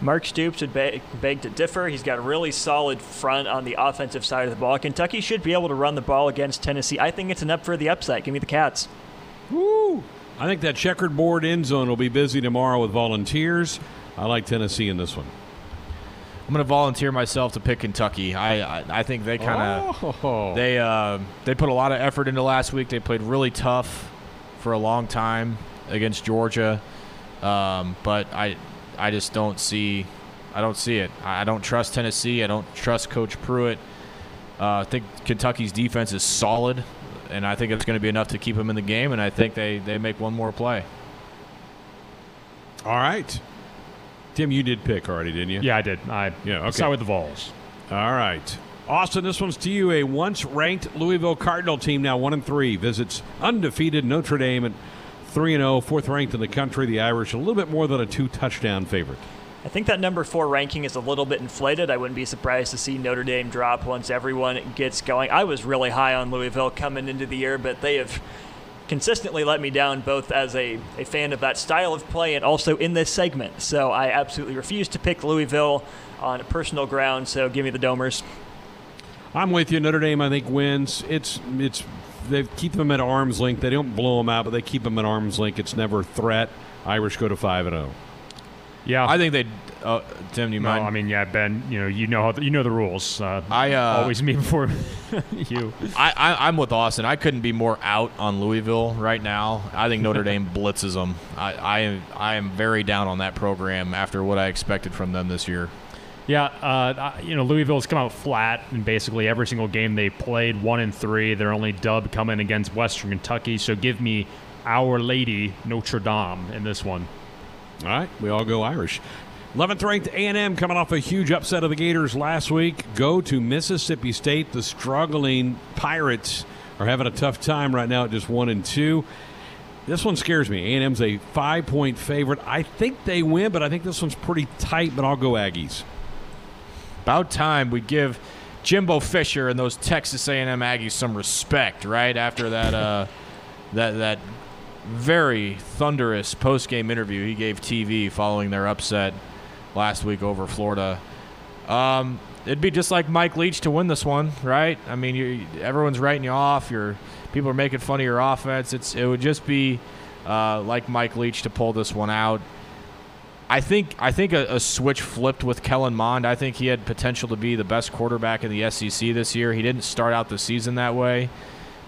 Mark Stoops would beg, beg, to differ. He's got a really solid front on the offensive side of the ball. Kentucky should be able to run the ball against Tennessee. I think it's an up for the upside. Give me the Cats. Woo! I think that checkered board end zone will be busy tomorrow with volunteers. I like Tennessee in this one. I'm going to volunteer myself to pick Kentucky. I I, I think they kind of oh. they uh, they put a lot of effort into last week. They played really tough for a long time against Georgia, um, but I I just don't see I don't see it. I don't trust Tennessee. I don't trust Coach Pruitt. Uh, I think Kentucky's defense is solid, and I think it's going to be enough to keep them in the game. And I think they they make one more play. All right. Tim, you did pick already, didn't you? Yeah, I did. I yeah. Okay. Start with the Vols. All right. Austin, this one's to you. A once ranked Louisville Cardinal team, now one and three, visits undefeated Notre Dame at three and zero, oh, fourth ranked in the country. The Irish a little bit more than a two touchdown favorite. I think that number four ranking is a little bit inflated. I wouldn't be surprised to see Notre Dame drop once everyone gets going. I was really high on Louisville coming into the year, but they have consistently let me down both as a, a fan of that style of play and also in this segment. So I absolutely refuse to pick Louisville on personal ground. So give me the Domers. I'm with you. Notre Dame, I think, wins. It's it's they keep them at arm's length. They don't blow them out, but they keep them at arm's length. It's never a threat. Irish go to five and zero. Oh. Yeah, I think they. Uh, Tim, do you no, mind? I mean, yeah, Ben. You know, you know, how, you know the rules. Uh, I uh, always me before you. I, I, am with Austin. I couldn't be more out on Louisville right now. I think Notre Dame blitzes them. I, I am I am very down on that program after what I expected from them this year. Yeah, uh, you know Louisville's come out flat in basically every single game they played. One and three. Their only dub coming against Western Kentucky. So give me Our Lady Notre Dame in this one. All right, we all go Irish. 11th ranked A&M coming off a huge upset of the Gators last week. Go to Mississippi State. The struggling Pirates are having a tough time right now at just one and two. This one scares me. A&M's a five-point favorite. I think they win, but I think this one's pretty tight. But I'll go Aggies. About time we give Jimbo Fisher and those Texas A&M Aggies some respect, right? After that, uh, that that very thunderous post game interview he gave TV following their upset last week over Florida. Um, it'd be just like Mike Leach to win this one, right? I mean, you, everyone's writing you off. Your people are making fun of your offense. It's it would just be uh, like Mike Leach to pull this one out. I think I think a, a, switch flipped with Kellen Mond. I think he had potential to be the best quarterback in the SEC this year. He didn't start out the season that way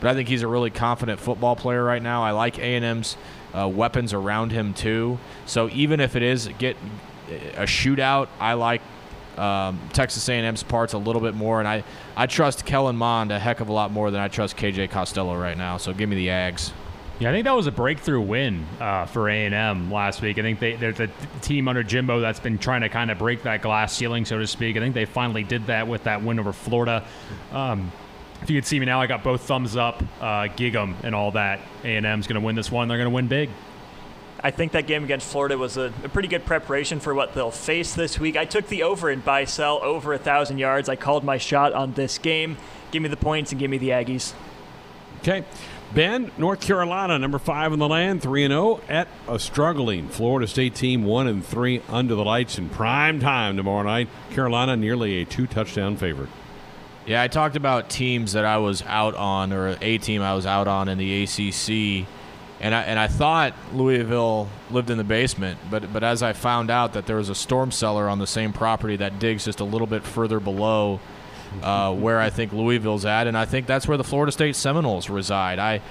but I think he's a really confident football player right now. I like A&M's uh, weapons around him too. So even if it is get a shootout, I like um, Texas A&M's parts a little bit more, and I, I trust Kellen Mond a heck of a lot more than I trust KJ Costello right now. So give me the Ags. Yeah, I think that was a breakthrough win uh, for A and M last week. I think they they're the team under Jimbo that's been trying to kind of break that glass ceiling, so to speak. I think they finally did that with that win over Florida. Um, if you could see me now, I got both thumbs up, uh, gig 'em and all that. A and M's going to win this one. They're going to win big. I think that game against Florida was a, a, pretty good preparation for what they'll face this week. I took the over in buy sell over a thousand yards. I called my shot on this game. Give me the points and give me the Aggies. Okay. Ben, North Carolina, number five in the land, three and zero at a struggling Florida State team, one and three under the lights in prime time tomorrow night. Carolina nearly a two touchdown favorite. Yeah, I talked about teams that I was out on, or a team I was out on in the ACC, and I and I thought Louisville lived in the basement, but but as I found out that there was a storm cellar on the same property that digs just a little bit further below uh, where I think Louisville's at, and I think that's where the Florida State Seminoles reside. I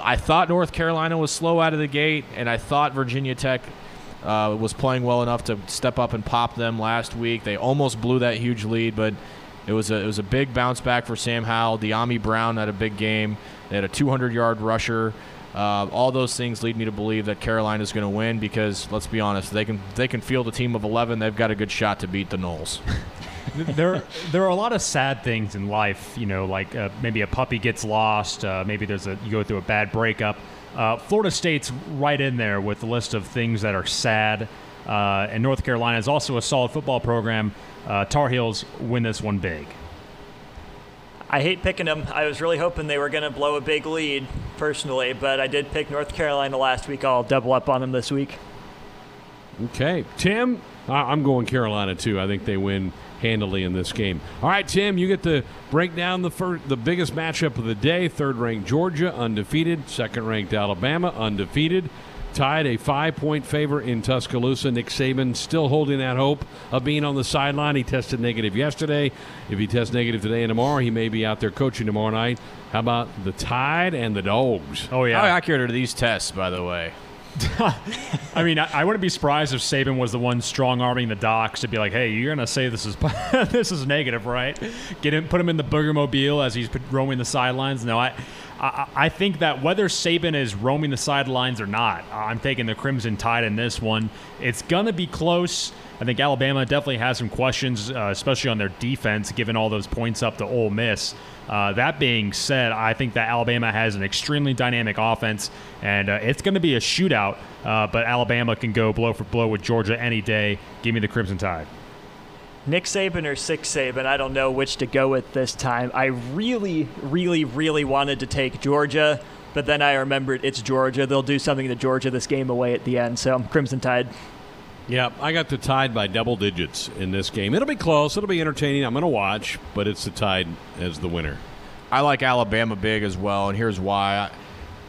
I thought North Carolina was slow out of the gate, and I thought Virginia Tech uh, was playing well enough to step up and pop them last week. They almost blew that huge lead, but it was a it was a big bounce back for Sam Howell. Dyami Brown had a big game. They had a 200 yard rusher. Uh, all those things lead me to believe that Carolina is going to win because let's be honest, they can they can field a team of 11. They've got a good shot to beat the Noles. there, there are a lot of sad things in life. You know, like uh, maybe a puppy gets lost. Uh, maybe there's a you go through a bad breakup. Uh, Florida State's right in there with the list of things that are sad. Uh, and North Carolina is also a solid football program. Uh, Tar Heels win this one big. I hate picking them. I was really hoping they were going to blow a big lead personally, but I did pick North Carolina last week. I'll double up on them this week. Okay. Tim, I'm going Carolina too. I think they win handily in this game. All right, Tim, you get to break down the first, the biggest matchup of the day. Third ranked Georgia, undefeated. Second ranked Alabama, undefeated. Tied a five point favor in Tuscaloosa. Nick Saban still holding that hope of being on the sideline. He tested negative yesterday. If he tests negative today and tomorrow, he may be out there coaching tomorrow night. How about the Tide and the Dogs? Oh, yeah. How accurate are these tests, by the way? I mean, I, I, wouldn't be surprised if Saban was the one strong arming the docs to be like, "Hey, you're gonna say this is this is negative, right? Get him, put him in the booger mobile as he's roaming the sidelines." No, I, I, I think that whether Saban is roaming the sidelines or not, I'm taking the Crimson Tide in this one. It's gonna be close. I think Alabama definitely has some questions, uh, especially on their defense, given all those points up to Ole Miss. Uh, that being said, I think that Alabama has an extremely dynamic offense, and uh, it's going to be a shootout. Uh, but Alabama can go blow for blow with Georgia any day. Give me the Crimson Tide. Nick Saban or Six Saban, I don't know which to go with this time. I really, really, really wanted to take Georgia, but then I remembered it's Georgia. They'll do something to Georgia this game away at the end. So I'm Crimson Tide. Yeah, I got the Tide by double digits in this game. It'll be close. It'll be entertaining. I'm going to watch, but it's the Tide as the winner. I like Alabama big as well, and here's why. I,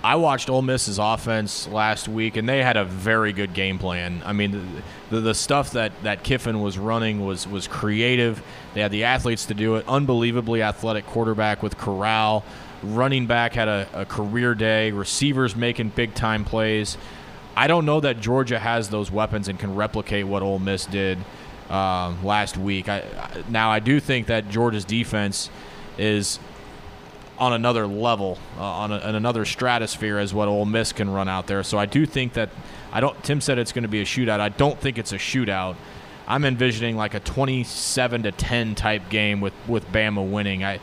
I watched Ole Miss's offense last week, and they had a very good game plan. I mean, the, the, stuff that, that Kiffin was running was was creative. They had the athletes to do it. Unbelievably athletic quarterback with Corral. Running back had a, a career day. Receivers making big time plays. I don't know that Georgia has those weapons and can replicate what Ole Miss did um, last week. I, now, I do think that Georgia's defense is on another level, uh, on, a, on, another stratosphere as what Ole Miss can run out there. So I do think that I don't. Tim said it's going to be a shootout. I don't think it's a shootout. I'm envisioning like a 27 to 10 type game with with Bama winning. I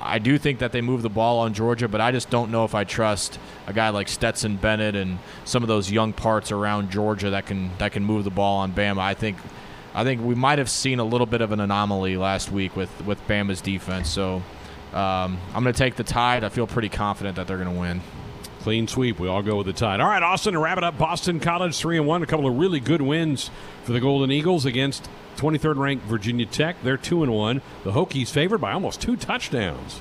I do think that they move the ball on Georgia, but I just don't know if I trust a guy like Stetson Bennett and some of those young parts around Georgia that can that can move the ball on Bama. I think I think we might have seen a little bit of an anomaly last week with with Bama's defense. So um, I'm going to take the Tide. I feel pretty confident that they're going to win. Clean sweep. We all go with the Tide. All right, Austin to wrap it up. Boston College three and one. A couple of really good wins for the Golden Eagles against 23rd ranked Virginia Tech. They're 2 and 1. The Hokies favored by almost two touchdowns.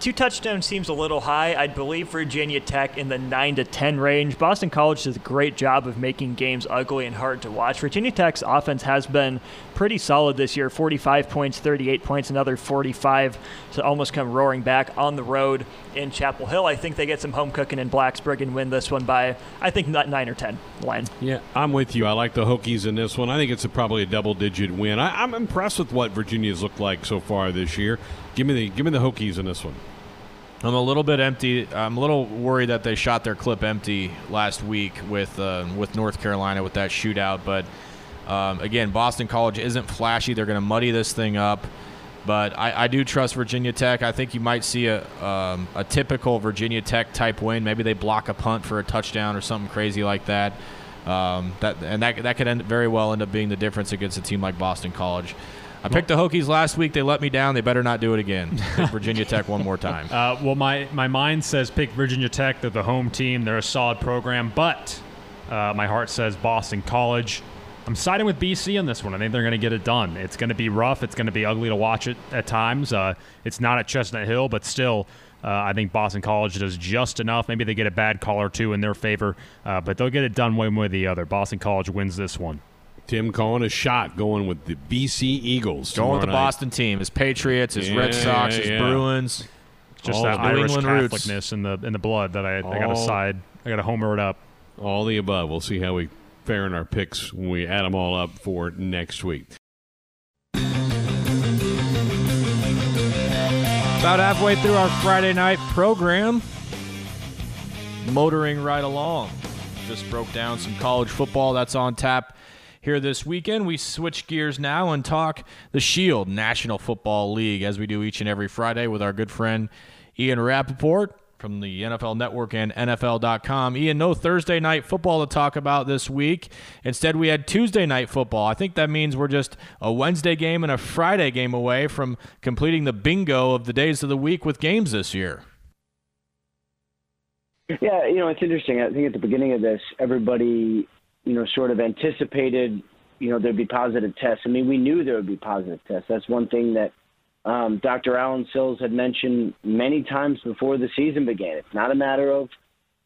Two touchdowns seems a little high. I'd believe Virginia Tech in the 9 to 10 range. Boston College does a great job of making games ugly and hard to watch. Virginia Tech's offense has been pretty solid this year 45 points, 38 points, another 45 to almost come roaring back on the road in Chapel Hill. I think they get some home cooking in Blacksburg and win this one by, I think, not 9 or 10 line. Yeah, I'm with you. I like the Hokies in this one. I think it's a, probably a double digit win. I, I'm impressed with what Virginia's looked like so far this year. Give me the give me the Hokies in this one. I'm a little bit empty. I'm a little worried that they shot their clip empty last week with uh, with North Carolina with that shootout. But um, again, Boston College isn't flashy. They're going to muddy this thing up. But I, I do trust Virginia Tech. I think you might see a um, a typical Virginia Tech type win. Maybe they block a punt for a touchdown or something crazy like that. Um, that and that that could end, very well end up being the difference against a team like Boston College. I picked the Hokies last week. They let me down. They better not do it again. Pick Virginia Tech one more time. Uh, well, my, my mind says pick Virginia Tech. They're the home team. They're a solid program. But uh, my heart says Boston College. I'm siding with BC on this one. I think they're going to get it done. It's going to be rough. It's going to be ugly to watch it at times. Uh, it's not at Chestnut Hill, but still, uh, I think Boston College does just enough. Maybe they get a bad call or two in their favor, uh, but they'll get it done one way or the other. Boston College wins this one. Tim calling a shot, going with the BC Eagles. Going with the night. Boston team. His Patriots, his Yeah, Red Sox, yeah, his yeah. Bruins. Just All that the New Irish England roots. Catholicness in the in the blood that I, I got to side. I got to homer it up. All the above. We'll see how we fare in our picks when we add them all up for next week. About halfway through our Friday night program, motoring right along. Just broke down some college football that's on tap here this weekend. We switch gears now and talk the Shield National Football League as we do each and every Friday with our good friend Ian Rapoport from the NFL Network and NFL.com. Ian, no Thursday night football to talk about this week. Instead, we had Tuesday night football. I think that means we're just a Wednesday game and a Friday game away from completing the bingo of the days of the week with games this year. Yeah, you know, it's interesting. I think at the beginning of this, everybody, you know, sort of anticipated, you know, there'd be positive tests. I mean, we knew there would be positive tests. That's one thing that um, Dr. Alan Sills had mentioned many times before the season began. It's not a matter of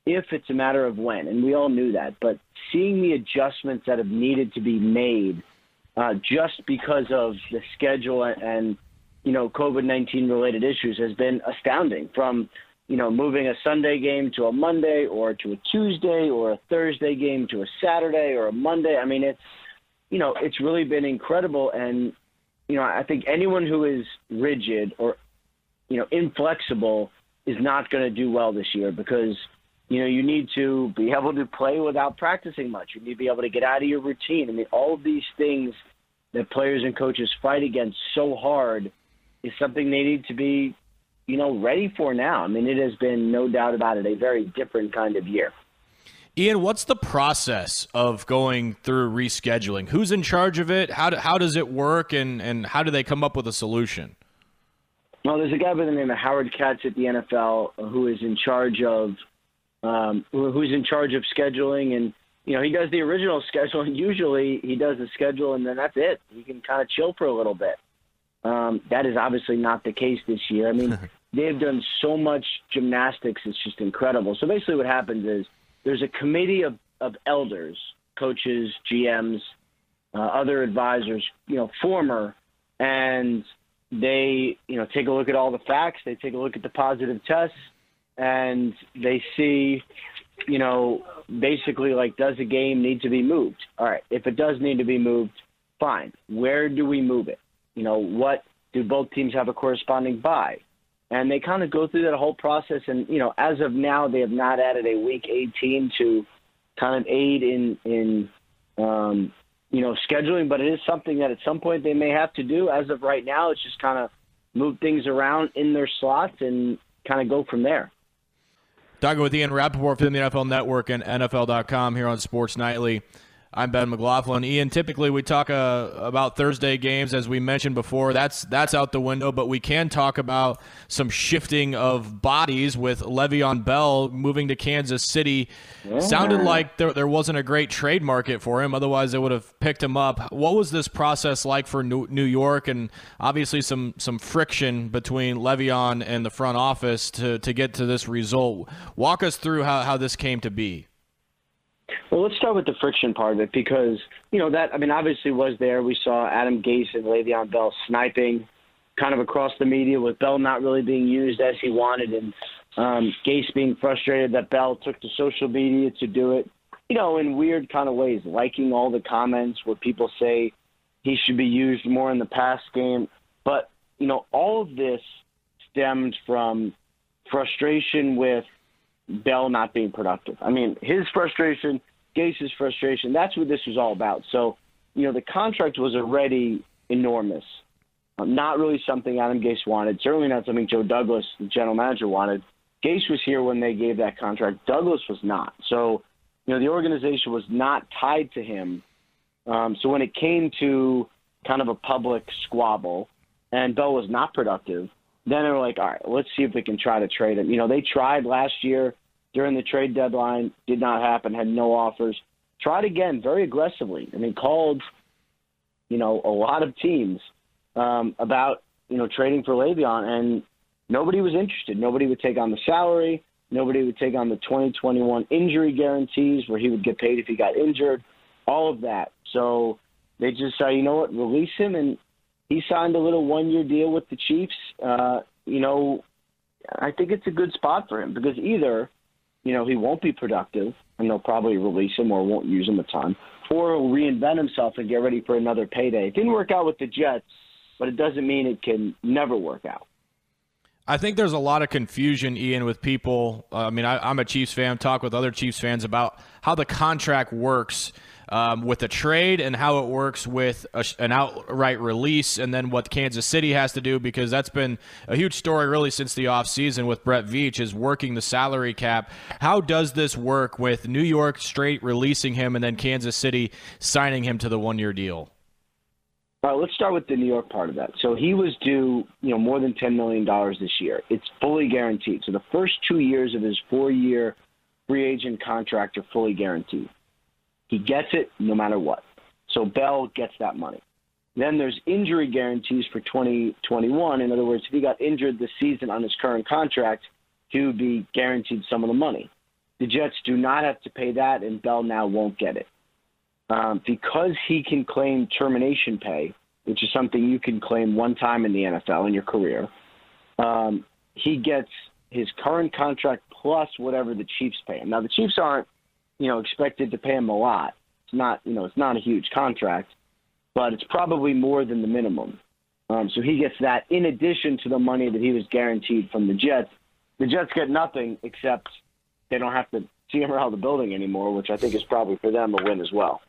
if, it's a matter of when. And we all knew that. But seeing the adjustments that have needed to be made uh, just because of the schedule and, and you know, COVID 19 related issues has been astounding from, you know, moving a Sunday game to a Monday or to a Tuesday or a Thursday game to a Saturday or a Monday. I mean, it's, you know, it's really been incredible. And, you know, I think anyone who is rigid or, you know, inflexible is not going to do well this year because, you know, you need to be able to play without practicing much. You need to be able to get out of your routine. I mean, all of these things that players and coaches fight against so hard is something they need to be, you know, ready for now. I mean, it has been no doubt about it a very different kind of year. Ian, what's the process of going through rescheduling? Who's in charge of it? How, do, how does it work, and, and how do they come up with a solution? Well, there's a guy by the name of Howard Katz at the NFL who is in charge of um, who- who's in charge of scheduling, and you know he does the original schedule. And usually he does the schedule, and then that's it. He can kind of chill for a little bit. Um, that is obviously not the case this year. I mean, they've done so much gymnastics; it's just incredible. So basically, what happens is there's a committee of, of elders, coaches, GMs, uh, other advisors, you know, former, and they, you know, take a look at all the facts. They take a look at the positive tests, and they see, you know, basically like, does a game need to be moved? All right, if it does need to be moved, fine. Where do we move it? You know, what do both teams have a corresponding bye? And they kind of go through that whole process. And you know, as of now, they have not added a week 18 to kind of aid in in um, you know scheduling, but it is something that at some point they may have to do. As of right now, it's just kind of move things around in their slots and kind of go from there. Talking with Ian Rapoport from the NFL Network and NFL.com here on Sports Nightly. I'm Ben McLaughlin. Ian, typically we talk uh, about Thursday games, as we mentioned before. That's that's out the window, but we can talk about some shifting of bodies with Le'Veon Bell moving to Kansas City. Sounded like there, there wasn't a great trade market for him. Otherwise, they would have picked him up. What was this process like for New New York? And obviously, some some friction between Le'Veon and the front office to, to get to this result. Walk us through how, how this came to be. Well, let's start with the friction part of it because you know that I mean obviously was there. We saw Adam Gase and Le'Veon Bell sniping kind of across the media with Bell not really being used as he wanted, and um, Gase being frustrated that Bell took to social media to do it. You know, in weird kind of ways, liking all the comments where people say he should be used more in the pass game. But you know, all of this stemmed from frustration with Bell not being productive. I mean, his frustration, Gase's frustration, that's what this was all about. So, you know, the contract was already enormous. Um, not really something Adam Gase wanted. Certainly not something Joe Douglas, the general manager, wanted. Gase was here when they gave that contract. Douglas was not. So, you know, the organization was not tied to him. Um, so when it came to kind of a public squabble, and Bell was not productive, then they were like, all right, let's see if we can try to trade him. You know, they tried last year during the trade deadline, did not happen, had no offers. Tried again very aggressively. I mean, called, you know, a lot of teams um, about, you know, trading for Le'Veon, and nobody was interested. Nobody would take on the salary. Nobody would take on the 2021 injury guarantees where he would get paid if he got injured, all of that. So they just said, you know what, release him. And he signed a little one year deal with the Chiefs. Uh, you know, I think it's a good spot for him because either, you know, he won't be productive and they'll probably release him or won't use him a ton, or he'll reinvent himself and get ready for another payday. It didn't work out with the Jets, but it doesn't mean it can never work out. I think there's a lot of confusion, Ian, with people. Uh, I mean, I, am a Chiefs fan. Talk with other Chiefs fans about how the contract works um, with the trade and how it works with a, an outright release, and then what Kansas City has to do because that's been a huge story really since the offseason with Brett Veach is working the salary cap. How does this work with New York straight releasing him and then Kansas City signing him to the one-year deal? All right, let's start with the New York part of that. So he was due, you know, more than ten million dollars this year. It's fully guaranteed. So the first two years of his four-year free agent contract are fully guaranteed. He gets it no matter what. So Bell gets that money. Then there's injury guarantees for 2021. In other words, if he got injured this season on his current contract, he would be guaranteed some of the money. The Jets do not have to pay that, and Bell now won't get it um, because he can claim termination pay, which is something you can claim one time in the NFL in your career. Um, he gets his current contract plus whatever the Chiefs pay him. Now the Chiefs aren't, you know, expected to pay him a lot. It's not, you know, it's not a huge contract, but it's probably more than the minimum. Um, so he gets that in addition to the money that he was guaranteed from the Jets. The Jets get nothing except they don't have to see him around the building anymore, which I think is probably for them a win as well.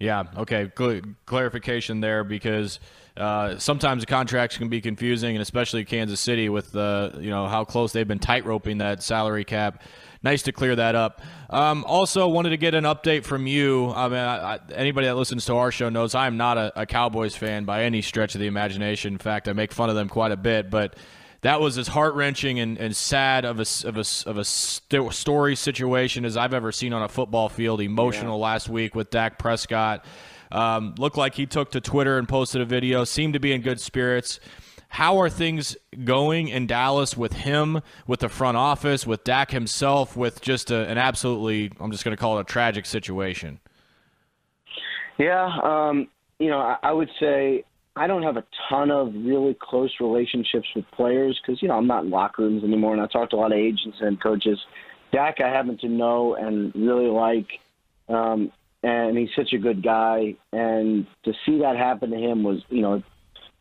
Yeah. Okay. Cl- clarification there because uh, sometimes the contracts can be confusing, and especially Kansas City with the you know how close they've been tight roping that salary cap. Nice to clear that up. Um, also, wanted to get an update from you. I mean, I, I, anybody that listens to our show knows I am not a, a Cowboys fan by any stretch of the imagination. In fact, I make fun of them quite a bit, but that was as heart wrenching and, and sad of a, of a, of a st- story situation as I've ever seen on a football field. Emotional yeah. last week with Dak Prescott. Um, looked like he took to Twitter and posted a video. Seemed to be in good spirits. How are things going in Dallas with him, with the front office, with Dak himself, with just a, an absolutely, I'm just going to call it a tragic situation? Yeah, um, you know, I, I would say I don't have a ton of really close relationships with players because you know I'm not in locker rooms anymore, and I talk to a lot of agents and coaches. Dak, I happen to know and really like, um, and he's such a good guy. And to see that happen to him was, you know,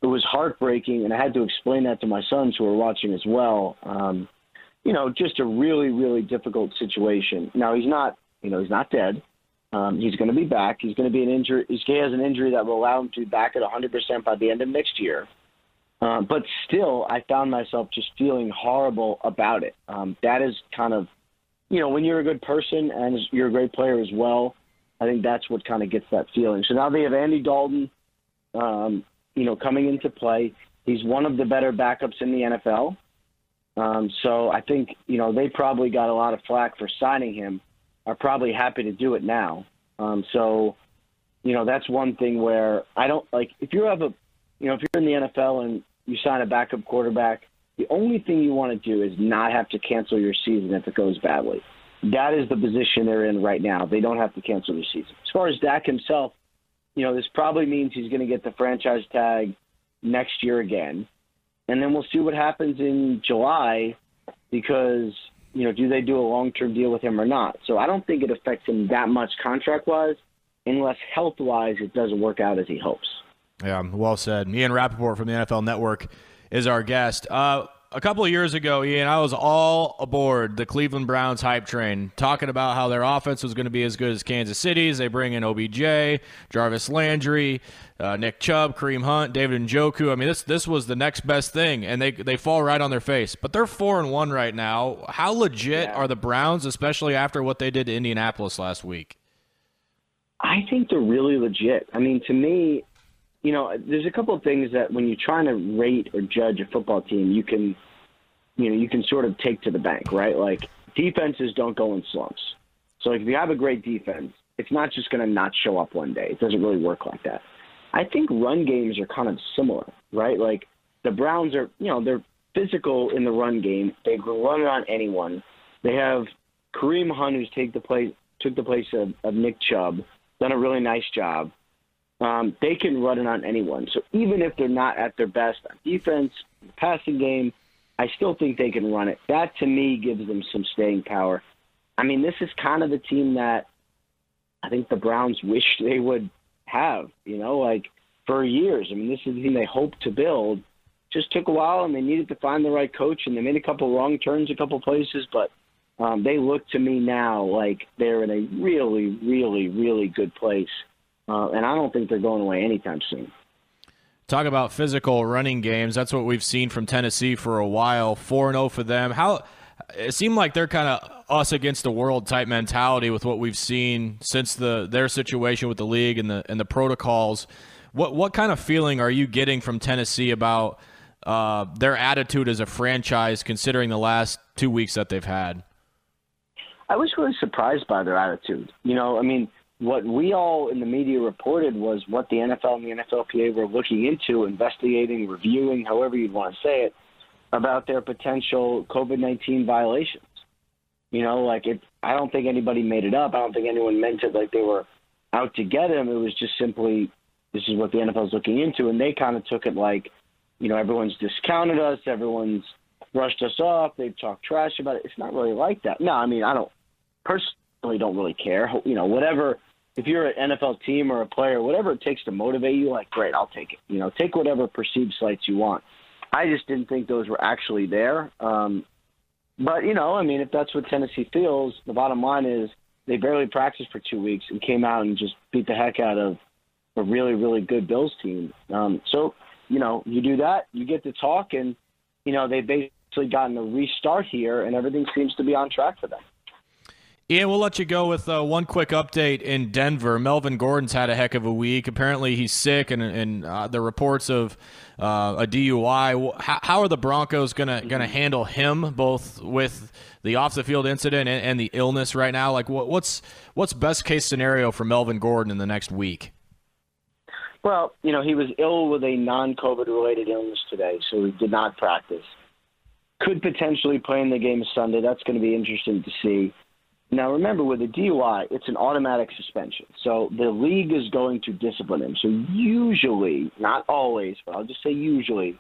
it was heartbreaking, and I had to explain that to my sons who were watching as well. Um, you know, just a really, really difficult situation. Now he's not, you know, he's not dead. Um, he's going to be back. He's going to be an injury. He has an injury that will allow him to be back at 100% by the end of next year. Um, but still, I found myself just feeling horrible about it. Um, that is kind of, you know, when you're a good person and you're a great player as well, I think that's what kind of gets that feeling. So now they have Andy Dalton, um, you know, coming into play. He's one of the better backups in the NFL. Um, so I think, you know, they probably got a lot of flack for signing him are probably happy to do it now. Um, so, you know, that's one thing where I don't like if you have a, you know, if you're in the NFL and you sign a backup quarterback, the only thing you want to do is not have to cancel your season if it goes badly. That is the position they're in right now. They don't have to cancel their season. As far as Dak himself, you know, this probably means he's going to get the franchise tag next year again. And then we'll see what happens in July because you know, do they do a long term deal with him or not? So I don't think it affects him that much contract wise, unless health wise it doesn't work out as he hopes. Yeah, well said. Ian Rapoport from the NFL Network is our guest. Uh, a couple of years ago, Ian, I was all aboard the Cleveland Browns hype train, talking about how their offense was going to be as good as Kansas City's. They bring in OBJ, Jarvis Landry, uh, Nick Chubb, Kareem Hunt, David Njoku. I mean, this this was the next best thing, and they they fall right on their face. But they're four and one right now. How legit Yeah. are the Browns, especially after what they did to Indianapolis last week? I think they're really legit. I mean, to me, you know, there's a couple of things that when you're trying to rate or judge a football team, you can, you know, you can sort of take to the bank, right? Like defenses don't go in slumps. So if you have a great defense, it's not just going to not show up one day. It doesn't really work like that. I think run games are kind of similar, right? Like the Browns are, you know, they're physical in the run game. They can run it on anyone. They have Kareem Hunt, who's take the place took the place of, of Nick Chubb, done a really nice job. Um, they can run it on anyone. So even if they're not at their best on defense, passing game, I still think they can run it. That to me gives them some staying power. I mean, this is kind of the team that I think the Browns wish they would have. You know, like for years. I mean, this is the team they hoped to build. Just took a while, and they needed to find the right coach, and they made a couple wrong turns a couple places, but um, they look to me now like they're in a really, really, really good place, uh, and I don't think they're going away anytime soon. Talk about physical running games. That's what we've seen from Tennessee for a while. Four and zero for them. How it seemed like they're kind of us against the world type mentality with what we've seen since the their situation with the league and the and the protocols. What what kind of feeling are you getting from Tennessee about uh, their attitude as a franchise, considering the last two weeks that they've had? I was really surprised by their attitude. You know, I mean, what we all in the media reported was what the NFL and the NFLPA were looking into, investigating, reviewing, however you'd want to say it, about their potential COVID 19 violations. You know, like it, I don't think anybody made it up. I don't think anyone meant it like they were out to get him. It was just simply, this is what the NFL's looking into. And they kind of took it like, you know, everyone's discounted us, everyone's brushed us off, they've talked trash about it. It's not really like that. No, I mean, I don't personally don't really care. You know, whatever. If you're an NFL team or a player, whatever it takes to motivate you, like great, I'll take it. You know, take whatever perceived slights you want. I just didn't think those were actually there. Um, but you know, I mean, if that's what Tennessee feels, the bottom line is they barely practiced for two weeks and came out and just beat the heck out of a really, really good Bills team. Um, so you know, you do that, you get to talk, and you know they've basically gotten a restart here, and everything seems to be on track for them. Ian, we'll let you go with uh, one quick update in Denver. Melvin Gordon's had a heck of a week. Apparently, he's sick, and, and uh, the reports of uh, a DUI. How, how are the Broncos gonna gonna handle him, both with the off the field incident and, and the illness right now? Like, what, what's what's best case scenario for Melvin Gordon in the next week? Well, you know, he was ill with a non-COVID related illness today, so he did not practice. Could potentially play in the game Sunday. That's going to be interesting to see. Now, remember, with a DUI, it's an automatic suspension. So the league is going to discipline him. So usually, not always, but I'll just say usually,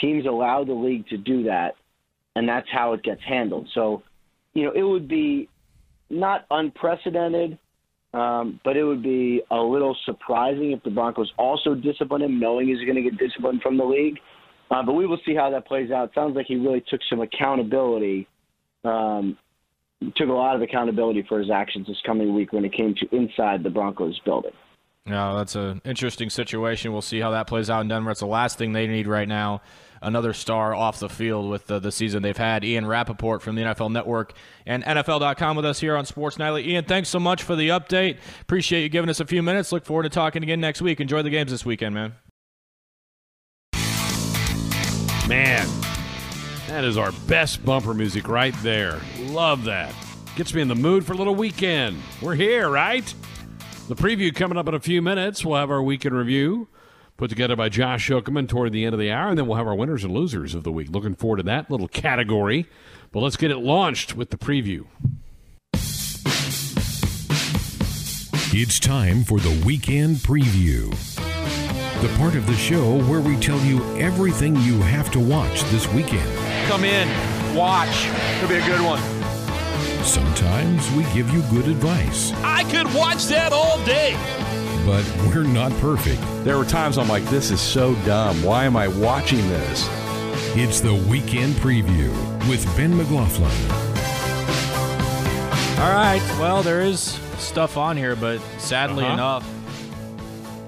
teams allow the league to do that, and that's how it gets handled. So, you know, it would be not unprecedented, um, but it would be a little surprising if the Broncos also discipline him, knowing he's going to get disciplined from the league. Uh, but we will see how that plays out. Sounds like he really took some accountability. Um, took a lot of accountability for his actions this coming week when it came to inside the Broncos building. Yeah, that's an interesting situation. We'll see how that plays out in Denver. It's the last thing they need right now. Another star off the field with the, the season they've had. Ian Rapoport from the NFL Network and NFL.com with us here on Sports Nightly. Ian, thanks so much for the update. Appreciate you giving us a few minutes. Look forward to talking again next week. Enjoy the games this weekend, man. Man, that is our best bumper music right there. Love that. Gets me in the mood for a little weekend. We're here, right? The preview coming up in a few minutes. We'll have our weekend review put together by Josh Okerman toward the end of the hour, and then we'll have our winners and losers of the week. Looking forward to that little category. But let's get it launched with the preview. It's time for the weekend preview. The part of the show where we tell you everything you have to watch this weekend. Come in, watch. It'll be a good one. Sometimes we give you good advice, I could watch that all day. but we're not perfect. There were times I'm like, this is so dumb. Why am I watching this? It's the weekend preview with Ben McLaughlin. All right. Well, there is stuff on here, but sadly Uh-huh. enough,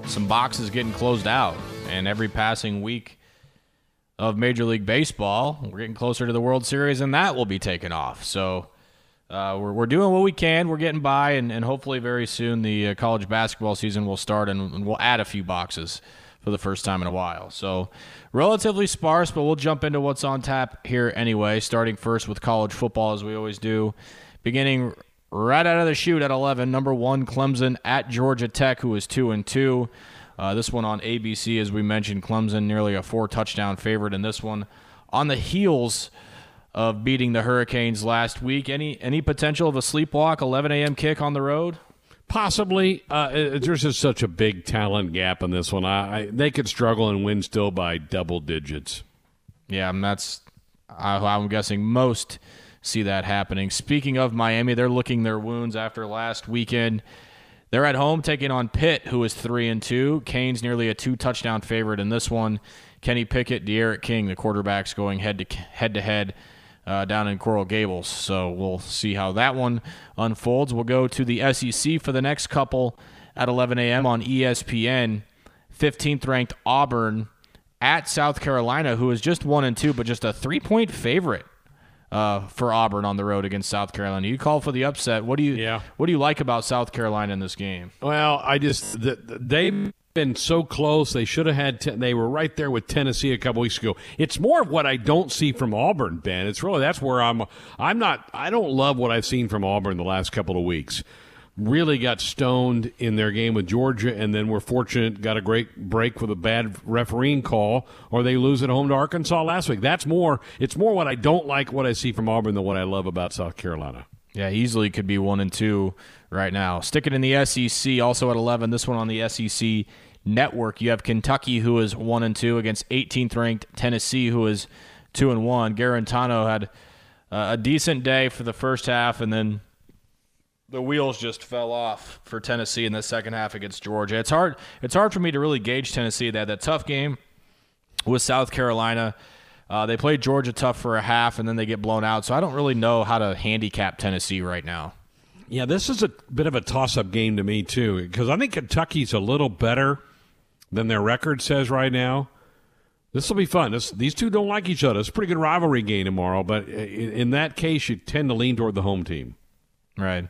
some boxes getting closed out, and every passing week of Major League Baseball, we're getting closer to the World Series, and that will be taken off. So. Uh, we're, we're doing what we can. We're getting by, and, and hopefully, very soon, the uh, college basketball season will start, and, and we'll add a few boxes for the first time in a while. So, relatively sparse, but we'll jump into what's on tap here anyway, starting first with college football, as we always do. Beginning right out of the chute at 11, number one, Clemson at Georgia Tech, who is 2 and 2. Uh, this one on ABC, as we mentioned, Clemson nearly a four touchdown favorite in this one. On the heels of beating the Hurricanes last week, any any potential of a sleepwalk 11 a.m. kick on the road? Possibly. Uh, there's just such a big talent gap in this one. I, I they could struggle and win still by double digits. Yeah, and that's I, I'm guessing most see that happening. Speaking of Miami, they're licking their wounds after last weekend. They're at home taking on Pitt, who is three and two. Canes nearly a two touchdown favorite in this one. Kenny Pickett, D'Eriq King, the quarterbacks going head to head to head uh, down in Coral Gables. So we'll see how that one unfolds. We'll go to the SEC for the next couple at 11 a.m. on ESPN. 15th ranked Auburn at South Carolina, who is just one and two, but just a three point favorite uh, for Auburn on the road against South Carolina. You call for the upset. What do you Yeah. What do you like about South Carolina in this game? Well, I just th- th- they've been so close. They should have had. Ten, they were right there with Tennessee a couple weeks ago. It's more of what I don't see from Auburn, Ben. It's really that's where I'm. I'm not. I don't love what I've seen from Auburn the last couple of weeks. Really got stoned in their game with Georgia, and then we're fortunate got a great break with a bad refereeing call, or they lose at home to Arkansas last week. That's more. It's more what I don't like what I see from Auburn than what I love about South Carolina. Yeah, easily could be one and two right now. Stick it in the SEC, also at eleven. This one on the SEC network. You have Kentucky, who is one and two against 18th ranked Tennessee, who is two and one. Guarantano had uh, a decent day for the first half, and then the wheels just fell off for Tennessee in the second half against Georgia. It's hard. It's hard for me to really gauge Tennessee. They had that tough game with South Carolina. Uh, they played Georgia tough for a half, and then they get blown out. So I don't really know how to handicap Tennessee right now. Yeah, this is a bit of a toss up game to me, too, because I think Kentucky's a little better than their record says right now. This will be fun. This, these two don't like each other. It's a pretty good rivalry game tomorrow, but in, in that case, you tend to lean toward the home team. Right.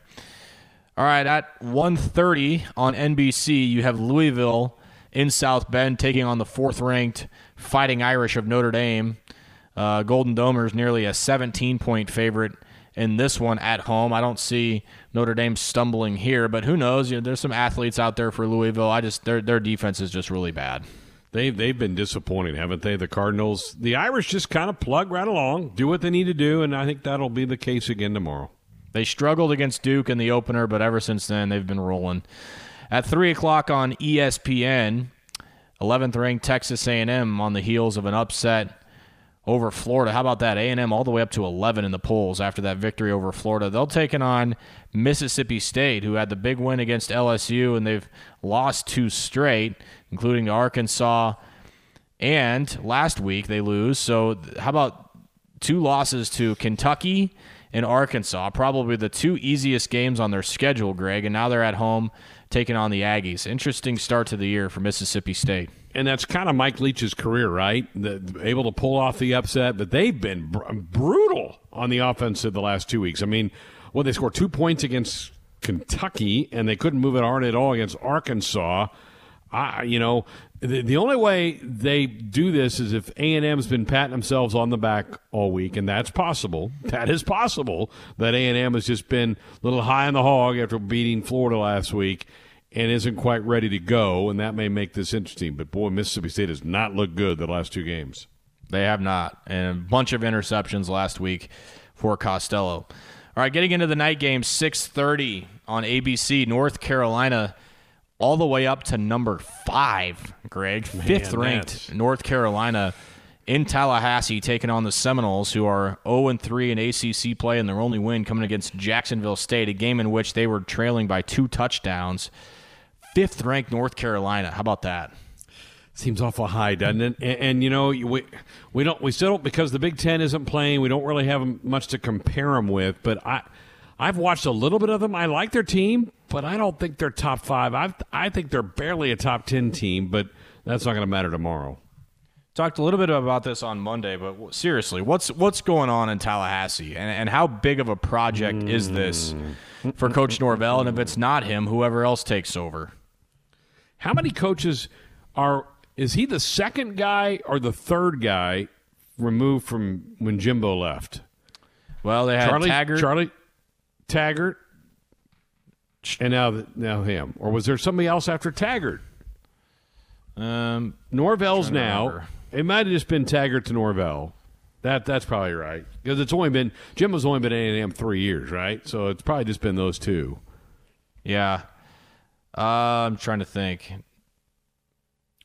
All right, at 1:30 on NBC, you have Louisville in South Bend taking on the fourth-ranked Fighting Irish of Notre Dame. Uh, Golden Domers nearly a 17-point favorite in this one at home. I don't see Notre Dame stumbling here, but who knows? You know, there's some athletes out there for Louisville. I just their their defense is just really bad. They've, they've been disappointing, haven't they? The Cardinals. The Irish just kind of plug right along, do what they need to do, and I think that'll be the case again tomorrow. They struggled against Duke in the opener, but ever since then they've been rolling. At three o'clock on ESPN, 11th ranked Texas A&M on the heels of an upset over Florida. How about that? A&M all the way up to 11 in the polls after that victory over Florida. They'll take on Mississippi State, who had the big win against LSU, and they've lost two straight, including Arkansas. And last week they lose. So how about two losses to Kentucky and Arkansas? Probably the two easiest games on their schedule, Greg. And now they're at home taking on the Aggies. Interesting start to the year for Mississippi State. And that's kind of Mike Leach's career, right? The, able to pull off the upset, but they've been br- brutal on the offensive the last two weeks. I mean, well, they scored two points against Kentucky, and they couldn't move it hard at all against Arkansas. I, you know, the, the only way they do this is if A and M's been patting themselves on the back all week, and that's possible. That is possible. That A and M has just been a little high on the hog after beating Florida last week, and isn't quite ready to go, and that may make this interesting. But boy, Mississippi State has not looked good the last two games. They have not. And a bunch of interceptions last week for Costello. All right, getting into the night game, 6:30 on ABC, North Carolina all the way up to number 5, Greg. Fifth ranked that's- North Carolina in Tallahassee taking on the Seminoles who are 0 and 3 in ACC play and their only win coming against Jacksonville State, a game in which they were trailing by two touchdowns. Fifth ranked North Carolina. How about that? Seems awful high, doesn't it? And, and, you know, we we don't we still don't because the Big Ten isn't playing. We don't really have much to compare them with. But I I've watched a little bit of them. I like their team, but I don't think they're top five. I I think they're barely a top ten team. But that's not going to matter tomorrow. Talked a little bit about this on Monday, but seriously, what's what's going on in Tallahassee, and, and how big of a project is this mm. for Coach Norvell? And if it's not him, whoever else takes over. How many coaches are? Is he the second guy or the third guy removed from when Jimbo left? Well, they had Charlie Taggart. Charlie Taggart, and now now him, or was there somebody else after Taggart? Um, Norvell's now. remember. It might have just been Taggart to Norvell. That that's probably right because it's only been Jimbo's only been A and M three years, right? So it's probably just been those two. yeah. Uh, I'm trying to think.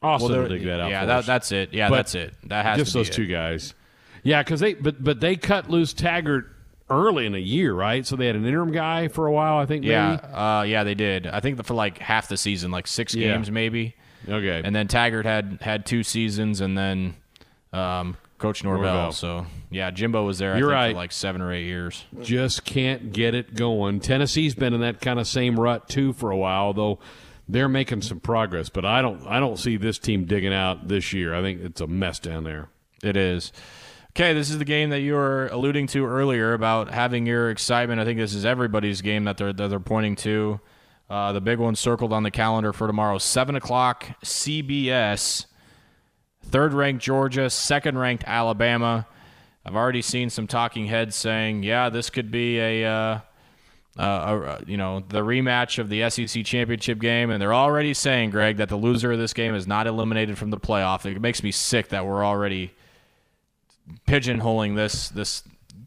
Austin there- will dig that out. yeah, that, that's it. Yeah, But that's it. That has just to be those it. two guys. Yeah, because they but but they cut loose Taggart early in a year, right? So they had an interim guy for a while, I think. Yeah, maybe? uh, yeah, they did. I think for like half the season, like six Yeah. games maybe. Okay. And then Taggart had had two seasons, and then um, Coach Norvell. Norvell. So yeah, Jimbo was there. You're think, right. for like seven or eight years. just can't get it going. Tennessee's been in that kind of same rut too for a while, though they're making some progress. But I don't I don't see this team digging out this year. I think it's a mess down there. It is. Okay, this is the game that you were alluding to earlier about having your excitement. I think this is everybody's game that they're that they're pointing to. Uh, the big one circled on the calendar for tomorrow, seven o'clock, CBS. Third ranked Georgia, second ranked Alabama. I've already seen some talking heads saying, "Yeah, this could be a, uh, uh, a you know the rematch of the SEC championship game," and they're already saying, Greg, that the loser of this game is not eliminated from the playoff. It makes me sick that we're already pigeonholing this this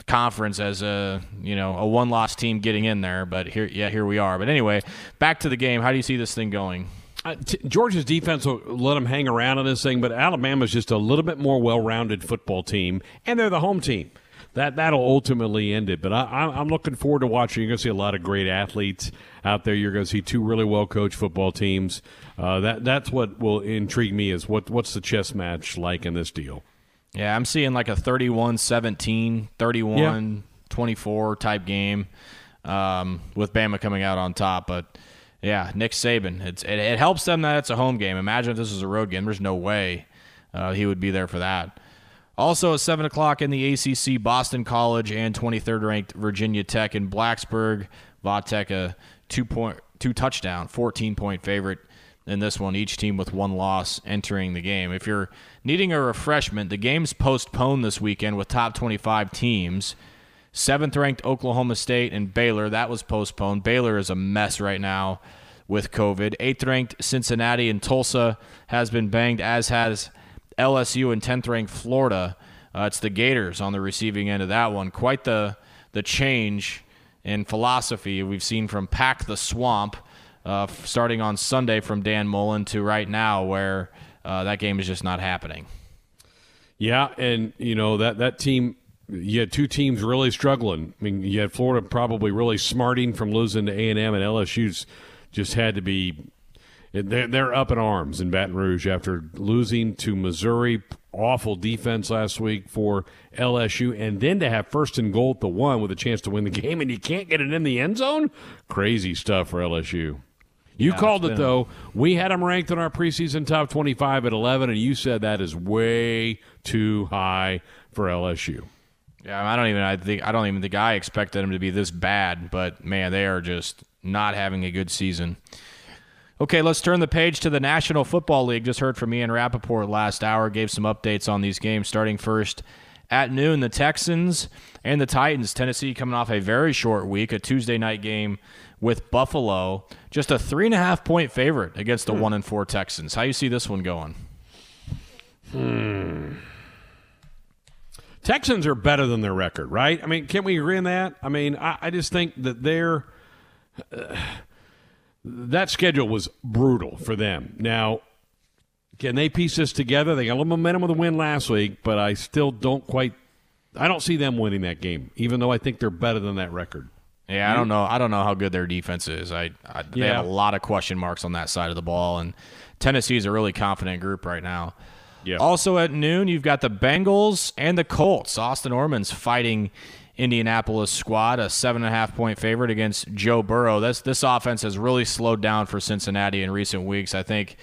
conference as a you know a one loss team getting in there. But here, yeah, here we are. But anyway, back to the game. How do you see this thing going? Uh, t- Georgia's defense will let them hang around on this thing, but Alabama's just a little bit more well-rounded football team, and they're the home team. That that'll ultimately end it. But I, I'm- I'm looking forward to watching. You're going to see a lot of great athletes out there. You're going to see two really well-coached football teams. Uh, that that's what will intrigue me is what what's the chess match like in this deal. Yeah, I'm seeing like a 31-17, 31-24 type game um, with Bama coming out on top. But yeah, Nick Saban. It's it, it helps them that it's a home game. Imagine if this was a road game. There's no way uh, he would be there for that. Also at seven o'clock in the ACC, Boston College and 23rd ranked Virginia Tech in Blacksburg. Vatek a two point two touchdown, 14 point favorite in this one. Each team with one loss entering the game. If you're needing a refreshment, the game's postponed this weekend with top 25 teams. Seventh ranked Oklahoma State and Baylor, that was postponed. Baylor is a mess right now with COVID. Eighth ranked Cincinnati and Tulsa has been banged, as has LSU and 10th ranked Florida. Uh, it's the Gators on the receiving end of that one. Quite the the change in philosophy we've seen from Pack the Swamp, uh, starting on Sunday from Dan Mullen to right now, where uh, that game is just not happening. Yeah, and you know that that team. You had two teams really struggling. I mean, you had Florida probably really smarting from losing to A and M, and LSU's just had to be. They're they're up in arms in Baton Rouge after losing to Missouri. Awful defense last week for LSU, and then to have first and goal at the one with a chance to win the game, and you can't get it in the end zone. Crazy stuff for LSU. You called it though. We had them ranked in our preseason top twenty-five at eleven, and you said that is way too high for LSU. Yeah, I don't even. I think I don't even think I expected them to be this bad. But man, they are just not having a good season. Okay, let's turn the page to the National Football League. Just heard from Ian Rapoport last hour. Gave some updates on these games. Starting first at noon, the Texans and the Titans. Tennessee coming off a very short week, a Tuesday night game with Buffalo. Just a three and a half point favorite against the hmm. one and four Texans. How you see this one going? Hmm. Texans are better than their record, right? I mean, can we agree on that? I mean, I, I just think that their uh, that schedule was brutal for them. Now, can they piece this together? They got a little momentum with a win last week, but I still don't quite. I don't see them winning that game, even though I think they're better than that record. Yeah, I don't know. I don't know how good their defense is. I, I they Yeah. have a lot of question marks on that side of the ball, and Tennessee is a really confident group right now. Yeah. Also at noon, you've got the Bengals and the Colts. Austin Orman's fighting Indianapolis squad, a seven and a half point favorite against Joe Burrow. This this offense has really slowed down for Cincinnati in recent weeks. I think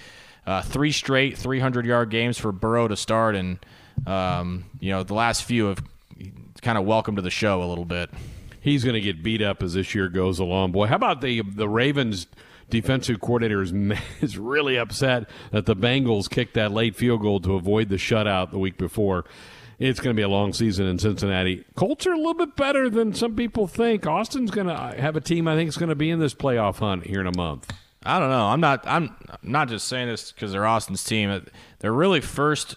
uh, three straight 300 yard games for Burrow to start, and um, you know the last few have kind of welcome to the show a little bit. He's going to get beat up as this year goes along. Boy, how about the the Ravens? Defensive coordinator is, is really upset that the Bengals kicked that late field goal to avoid the shutout the week before. It's going to be a long season in Cincinnati. Colts are a little bit better than some people think. Austin's going to have a team I think is going to be in this playoff hunt here in a month. I don't know. I'm not. I'm not just saying this because they're Austin's team. Uh, their really first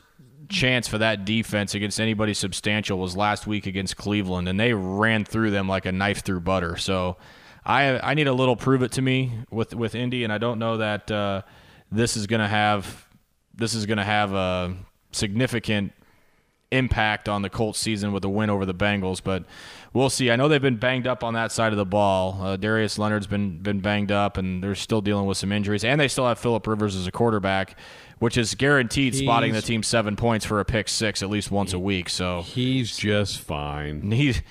chance for that defense against anybody substantial was last week against Cleveland, and they ran through them like a knife through butter. So I I need a little prove it to me with with Indy, and I don't know that uh, this is going to have this is going to have a significant impact on the Colts season with a win over the Bengals, but we'll see. I know they've been banged up on that side of the ball. Uh, Darius Leonard's been been banged up, and they're still dealing with some injuries, and they still have Philip Rivers as a quarterback, which is guaranteed he's, spotting the team seven points for a pick six at least once a week. So he's just fine. He's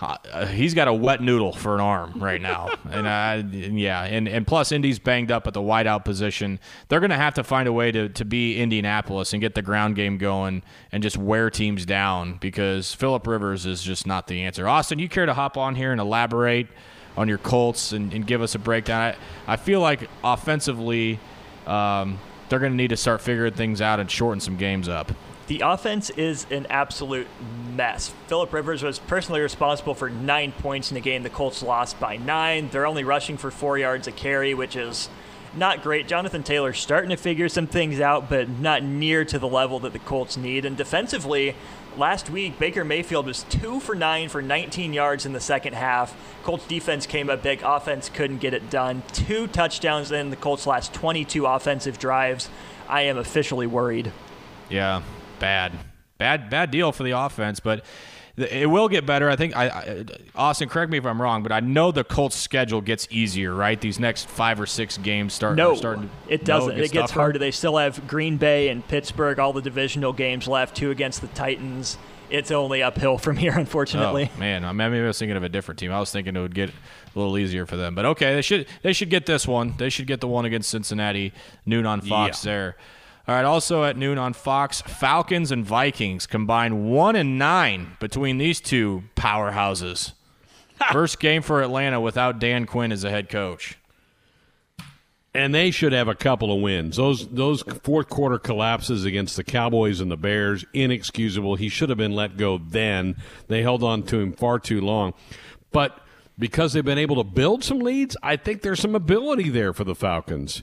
uh, he's got a wet noodle for an arm right now, and yeah, and and plus Indy's banged up at the wideout position. They're going to have to find a way to to be Indianapolis and get the ground game going and just wear teams down because Philip Rivers is just not the answer. Austin, you care to hop on here and elaborate on your Colts and, and give us a breakdown? I, I feel like offensively, um, they're going to need to start figuring things out and shorten some games up. The offense is an absolute mess. Philip Rivers was personally responsible for nine points in the game. The Colts lost by nine. They're only rushing for four yards a carry, which is not great. Jonathan Taylor's starting to figure some things out, but not near to the level that the Colts need. And defensively, last week Baker Mayfield was two for nine for 19 yards in the second half. Colts defense came up big. Offense couldn't get it done. Two touchdowns in the Colts' last 22 offensive drives. I am officially worried. Yeah, bad, bad, bad deal for the offense. But it will get better. I think I, I, Austin, correct me if I'm wrong, but I know the Colts' schedule gets easier, right? These next five or six games start. No, starting to, it doesn't. No, it gets, it gets harder. They still have Green Bay and Pittsburgh, all the divisional games left. Two against the Titans. It's only uphill from here, unfortunately. Oh, man, I mean, maybe I was thinking of a different team. I was thinking it would get a little easier for them, but okay, they should they should get this one. They should get the one against Cincinnati noon on Fox yeah. there. All right, also at noon on Fox, Falcons and Vikings combine one and nine between these two powerhouses. First game for Atlanta without Dan Quinn as a head coach. And they should have a couple of wins. Those those fourth quarter collapses against the Cowboys and the Bears, inexcusable. He should have been let go then. They held on to him far too long. But because they've been able to build some leads, I think there's some ability there for the Falcons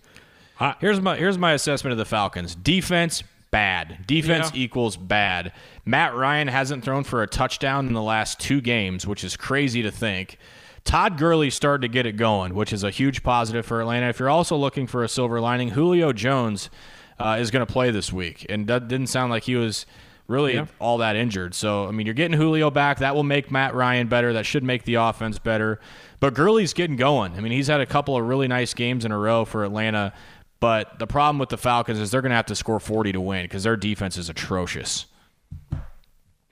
here's my here's my assessment of the Falcons. Defense bad. Defense yeah. equals bad. Matt Ryan hasn't thrown for a touchdown in the last two games, which is crazy to think. Todd Gurley started to get it going, which is a huge positive for Atlanta. If you're also looking for a silver lining, Julio Jones uh, is going to play this week, and that didn't sound like he was really yeah. all that injured. So, I mean, you're getting Julio back. That will make Matt Ryan better. That should make the offense better. But Gurley's getting going. I mean, he's had a couple of really nice games in a row for Atlanta. But the problem with the Falcons is they're going to have to score 40 to win because their defense is atrocious.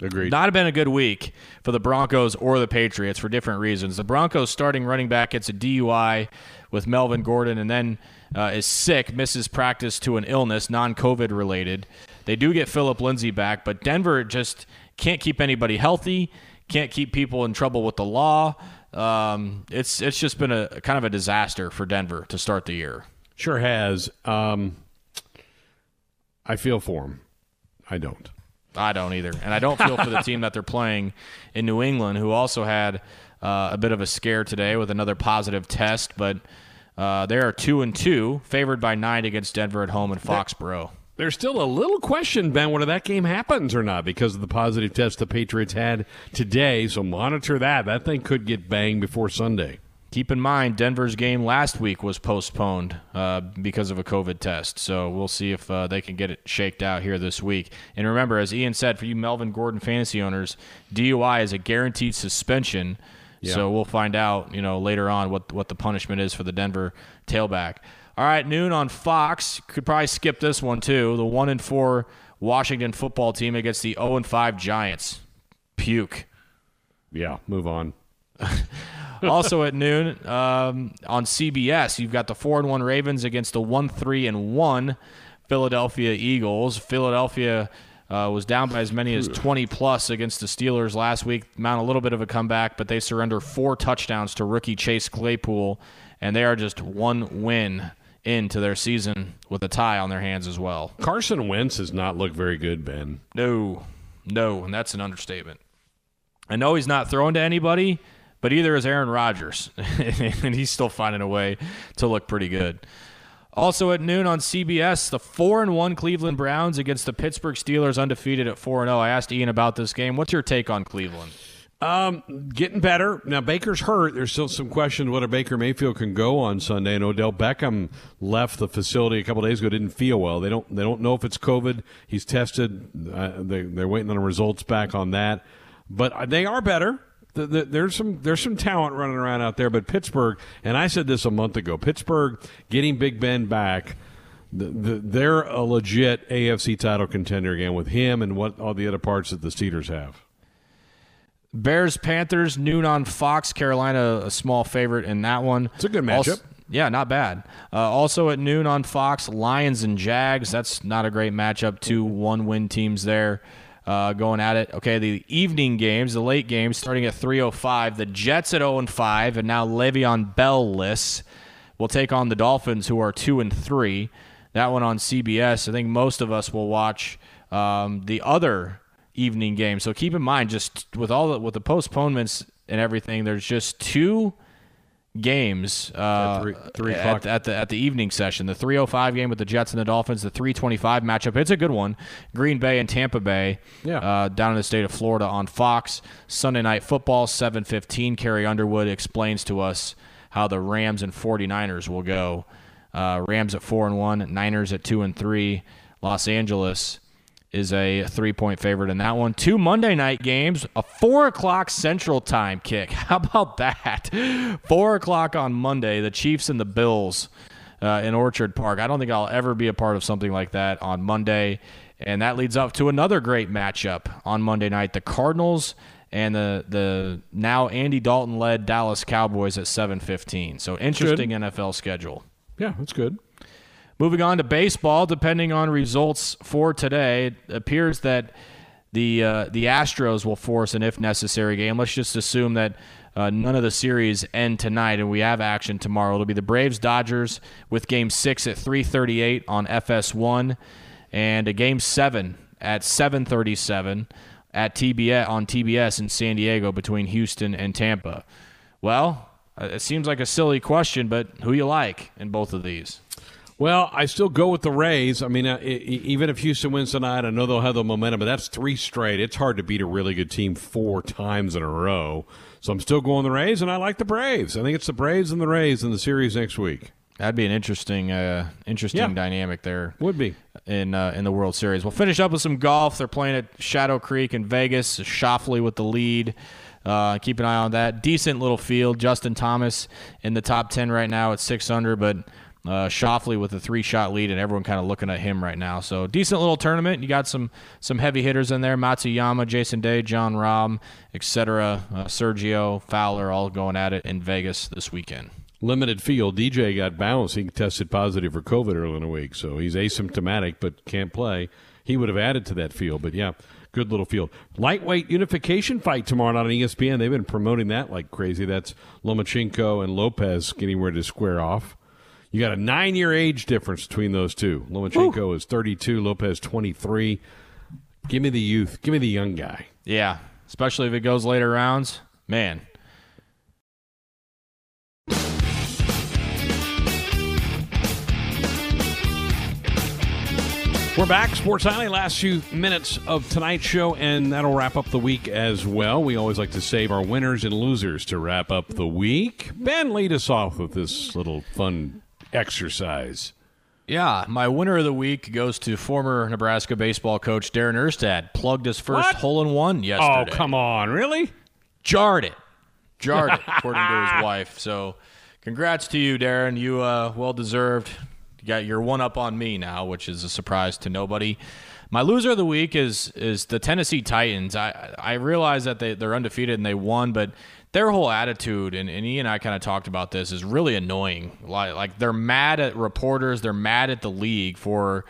Agreed. Not have been a good week for the Broncos or the Patriots for different reasons. The Broncos starting running back gets a DUI with Melvin Gordon and then uh, is sick, misses practice to an illness, non COVID related. They do get Philip Lindsay back, but Denver just can't keep anybody healthy, can't keep people in trouble with the law. Um, it's it's just been a kind of a disaster for Denver to start the year. Sure has. Um, I feel for him. I don't. I don't either, and I don't feel for the team that they're playing in New England, who also had uh, a bit of a scare today with another positive test, but uh, they are two and two, favored by nine against Denver at home in Foxborough. There's still a little question, Ben, whether that game happens or not because of the positive test the Patriots had today. So monitor that. That thing could get banged before Sunday. Keep in mind, Denver's game last week was postponed uh, because of a COVID test. So we'll see if uh, they can get it shaked out here this week. And remember, as Ian said, for you Melvin Gordon fantasy owners, DUI is a guaranteed suspension. Yeah. So we'll find out, you know, later on what what the punishment is for the Denver tailback. All right, noon on Fox. Could probably skip this one too. The one and four Washington football team against the 0 and 5 Giants. Puke. Yeah, move on. also at noon um, on CBS, you've got the four and one Ravens against the one three and one Philadelphia Eagles. Philadelphia uh, was down by as many as 20 plus against the Steelers last week. Mount a little bit of a comeback, but they surrender four touchdowns to rookie Chase Claypool, and they are just one win into their season with a tie on their hands as well. Carson Wentz has not looked very good, Ben. No, no, and that's an understatement. I know he's not throwing to anybody, but either is Aaron Rodgers, and he's still finding a way to look pretty good. Also at noon on CBS, the four and one Cleveland Browns against the Pittsburgh Steelers, undefeated at four and zero. I asked Ian about this game. What's your take on Cleveland? Um, getting better now. Baker's hurt. There's still some questions whether Baker Mayfield can go on Sunday. And Odell Beckham left the facility a couple days ago. Didn't feel well. They don't. They don't know if it's COVID. He's tested. Uh, they, they're waiting on the results back on that. But they are better. The, the, there's some there's some talent running around out there, but Pittsburgh and I said this a month ago. Pittsburgh getting Big Ben back, the, the, they're a legit AFC title contender again with him and what all the other parts that the Steelers have. Bears Panthers noon on Fox. Carolina a small favorite in that one. It's a good matchup. Also, yeah, not bad. Uh, also at noon on Fox, Lions and Jags. That's not a great matchup. Two one win teams there uh, going at it. Okay, the evening games, the late games, starting at 3:05. The Jets at 0 and 5, and now Le'Veon Bell will take on the Dolphins, who are two and three. That one on CBS. I think most of us will watch um, the other evening game. So keep in mind, just with all the with the postponements and everything, there's just two games uh, at three, three at, at, the at the evening session. The 305 game with the Jets and the Dolphins, the 325 matchup. It's a good one. Green Bay and Tampa Bay, yeah. uh, down in the state of Florida on Fox. Sunday night football, 7:15. Carrie Underwood explains to us how the Rams and 49ers will go. Uh, Rams at four and one, Niners at two and three. Los Angeles is a three point favorite in that one. Two Monday night games, a four o'clock Central Time kick. How about that? Four o'clock on Monday, the Chiefs and the Bills uh, in Orchard Park. I don't think I'll ever be a part of something like that on Monday. And that leads up to another great matchup on Monday night the Cardinals and the the now Andy Dalton led Dallas Cowboys at 7:15. So interesting good. NFL schedule. Yeah, that's good. Moving on to baseball, depending on results for today, it appears that the uh, the Astros will force an if necessary game. Let's just assume that uh, none of the series end tonight, and we have action tomorrow. It'll be the Braves Dodgers with Game Six at 3:38 on FS1, and a Game Seven at 7:37 at TBS on TBS in San Diego between Houston and Tampa. Well, uh, it seems like a silly question, but who you like in both of these? Well, I still go with the Rays. I mean, uh, even if Houston wins tonight, I know they'll have the momentum, but that's three straight. It's hard to beat a really good team four times in a row. So I'm still going the Rays, and I like the Braves. I think it's the Braves and the Rays in the series next week. That'd be an interesting, uh, interesting Yeah. dynamic there. Would be. in uh, in the World Series. We'll finish up with some golf. They're playing at Shadow Creek in Vegas. Schauffele with the lead. Uh, keep an eye on that. Decent little field. Justin Thomas in the top ten right now at six under, but uh, Schauffele with a three shot lead, and everyone kind of looking at him right now. So decent little tournament. You got some some heavy hitters in there: Matsuyama, Jason Day, Jon Rahm, etc. Uh, Sergio Fowler, all going at it in Vegas this weekend. Limited field. DJ got bounced. He tested positive for COVID early in the week, so he's asymptomatic but can't play. He would have added to that field, but yeah, good little field. Lightweight unification fight tomorrow night on ESPN. They've been promoting that like crazy. That's Lomachenko and Lopez getting ready to square off. You got a nine year age difference between those two. Lomachenko is 32, Lopez 23. Give me the youth. Give me the young guy. Yeah, especially if it goes later rounds. Man, We're back. Sports Alley, last few minutes of tonight's show, and that'll wrap up the week as well. We always like to save our winners and losers to wrap up the week. Ben, lead us off with this little fun exercise. Yeah, my winner of the week goes to former Nebraska baseball coach Darren Erstad. Plugged his first What? hole in one yesterday. Oh, come on. Really? Jarred it. Jarred it, according to his wife. So Congrats to you, Darren. You uh, well deserved. You got your one up on me now, which is a surprise to nobody. My loser of the week is is the Tennessee Titans. I I realize that they they're undefeated and they won, but their whole attitude and, and Ian and I kind of talked about this is really annoying. Like like they're mad at reporters, they're mad at the league for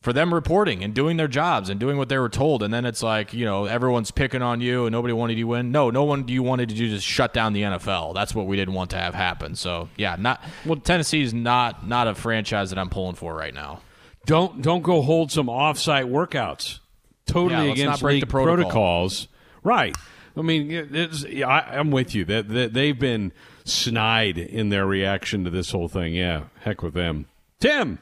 for them reporting and doing their jobs and doing what they were told. And then it's like, you know, everyone's picking on you and nobody wanted you to win. No, no one you wanted to do just shut down the NFL. That's what we didn't want to have happen. So yeah, not well Tennessee's not not a franchise that I'm pulling for right now. Don't don't go hold some offsite workouts. Totally Yeah, against league the protocol. protocols. Right. I mean, it's, I, I'm with you. That that they've been snide in their reaction to this whole thing. Yeah, heck with them. Tim.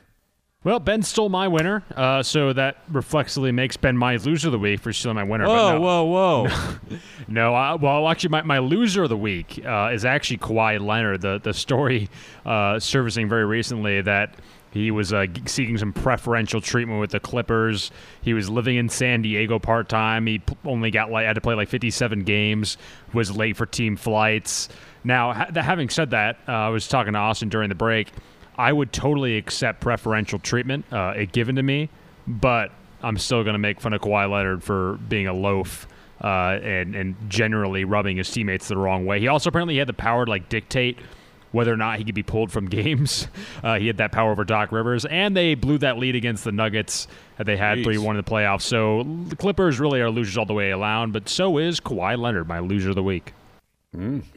Well, Ben stole my winner, uh, so that reflexively makes Ben my loser of the week for stealing my winner. but Whoa, no. whoa, whoa! No, I, well, actually, my, my loser of the week uh, is actually Kawhi Leonard. The the story uh, surfacing very recently that he was uh, seeking some preferential treatment with the Clippers. He was living in San Diego part time. He only got like had to play like 57 games. Was late for team flights. Now, ha- having said that, uh, I was talking to Austin during the break. I would totally accept preferential treatment uh, given to me, but I'm still going to make fun of Kawhi Leonard for being a loaf uh, and and generally rubbing his teammates the wrong way. He also apparently had the power to like dictate whether or not he could be pulled from games. Uh, he had that power over Doc Rivers, and they blew that lead against the Nuggets that they had Jeez. three one in the playoffs. So the Clippers really are losers all the way around, but so is Kawhi Leonard, my loser of the week.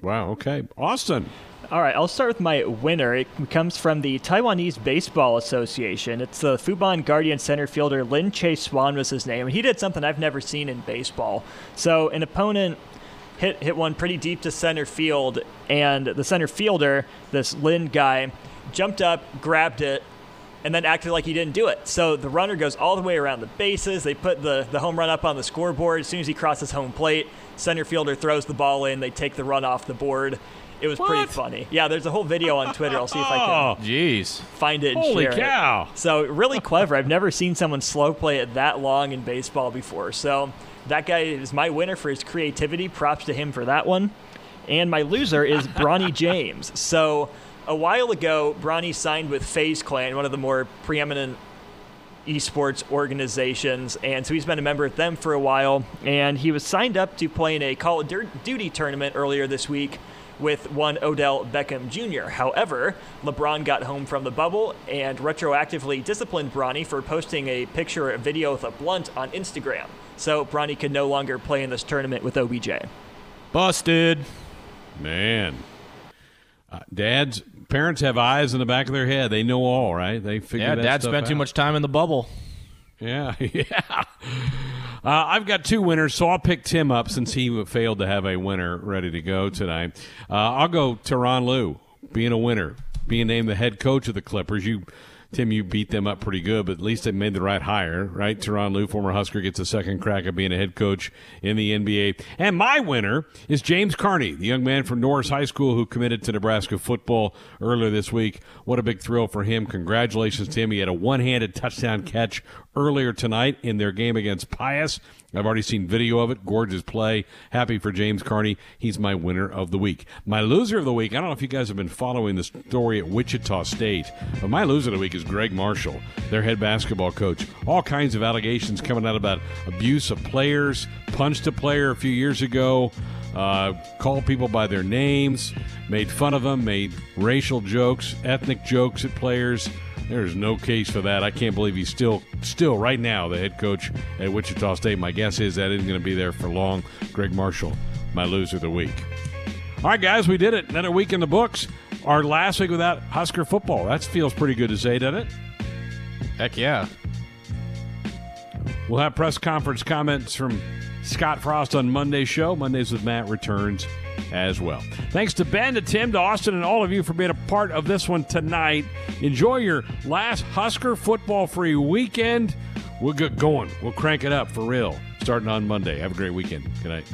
Wow. Okay. Austin. All right, I'll start with my winner. It comes from the Taiwanese Baseball Association. It's the Fubon Guardian center fielder Lin Che-hsuan was his name, and he did something I've never seen in baseball. So an opponent hit hit one pretty deep to center field, and the center fielder, this Lin guy, jumped up, grabbed it, and then acted like he didn't do it. So the runner goes all the way around the bases. They put the, the home run up on the scoreboard. As soon as he crosses home plate, center fielder throws the ball in. They take the run off the board. It was pretty funny. Yeah, there's a whole video on Twitter. I'll see if I can Oh, Jeez. find it and holy share it. cow. So really clever. I've never seen someone slow play it that long in baseball before. So that guy is my winner for his creativity. Props to him for that one. And my loser is Bronny James. So a while ago, Bronny signed with FaZe Clan, one of the more preeminent esports organizations, and so he's been a member of them for a while. And he was signed up to play in a Call of Duty tournament earlier this week with one Odell Beckham Jr. However, LeBron got home from the bubble and retroactively disciplined Bronny for posting a picture or a video with a blunt on Instagram. So Bronny could no longer play in this tournament with OBJ. Busted. Man. Uh, dads, parents have eyes in the back of their head. They know all, right? They figure Yeah, that Dad stuff spent too much time in the bubble. Yeah, yeah. Uh, I've got two winners, so I'll pick Tim up since he failed to have a winner ready to go tonight. Uh, I'll go Tyronn Lue, being a winner, being named the head coach of the Clippers. You, Tim, you beat them up pretty good, but at least they made the right hire, right? Tyronn Lue, former Husker, gets a second crack at being a head coach in the NBA. And my winner is James Carnie, the young man from Norris High School who committed to Nebraska football earlier this week. What a big thrill for him. Congratulations to him. He had a one handed touchdown catch earlier tonight in their game against Pius. I've already seen video of it. Gorgeous play. Happy for James Carnie. He's my winner of the week. My loser of the week, I don't know if you guys have been following the story at Wichita State, but my loser of the week is Gregg Marshall, their head basketball coach. All kinds of allegations coming out about abuse of players, punched a player a few years ago, uh, called people by their names, made fun of them, made racial jokes, ethnic jokes at players. There's no case for that. I can't believe he's still, still right now the head coach at Wichita State. My guess is that isn't going to be there for long. Gregg Marshall, my loser of the week. All right, guys, we did it. Another week in the books. Our last week without Husker football. That feels pretty good to say, doesn't it? Heck yeah. We'll have press conference comments from Scott Frost on Monday's show. Mondays with Matt returns as well. Thanks to Ben, to Tim, to Austin, and all of you for being a part of this one tonight. Enjoy your last Husker football free weekend. We'll get going. We'll crank it up for real starting on Monday. Have a great weekend. Good night.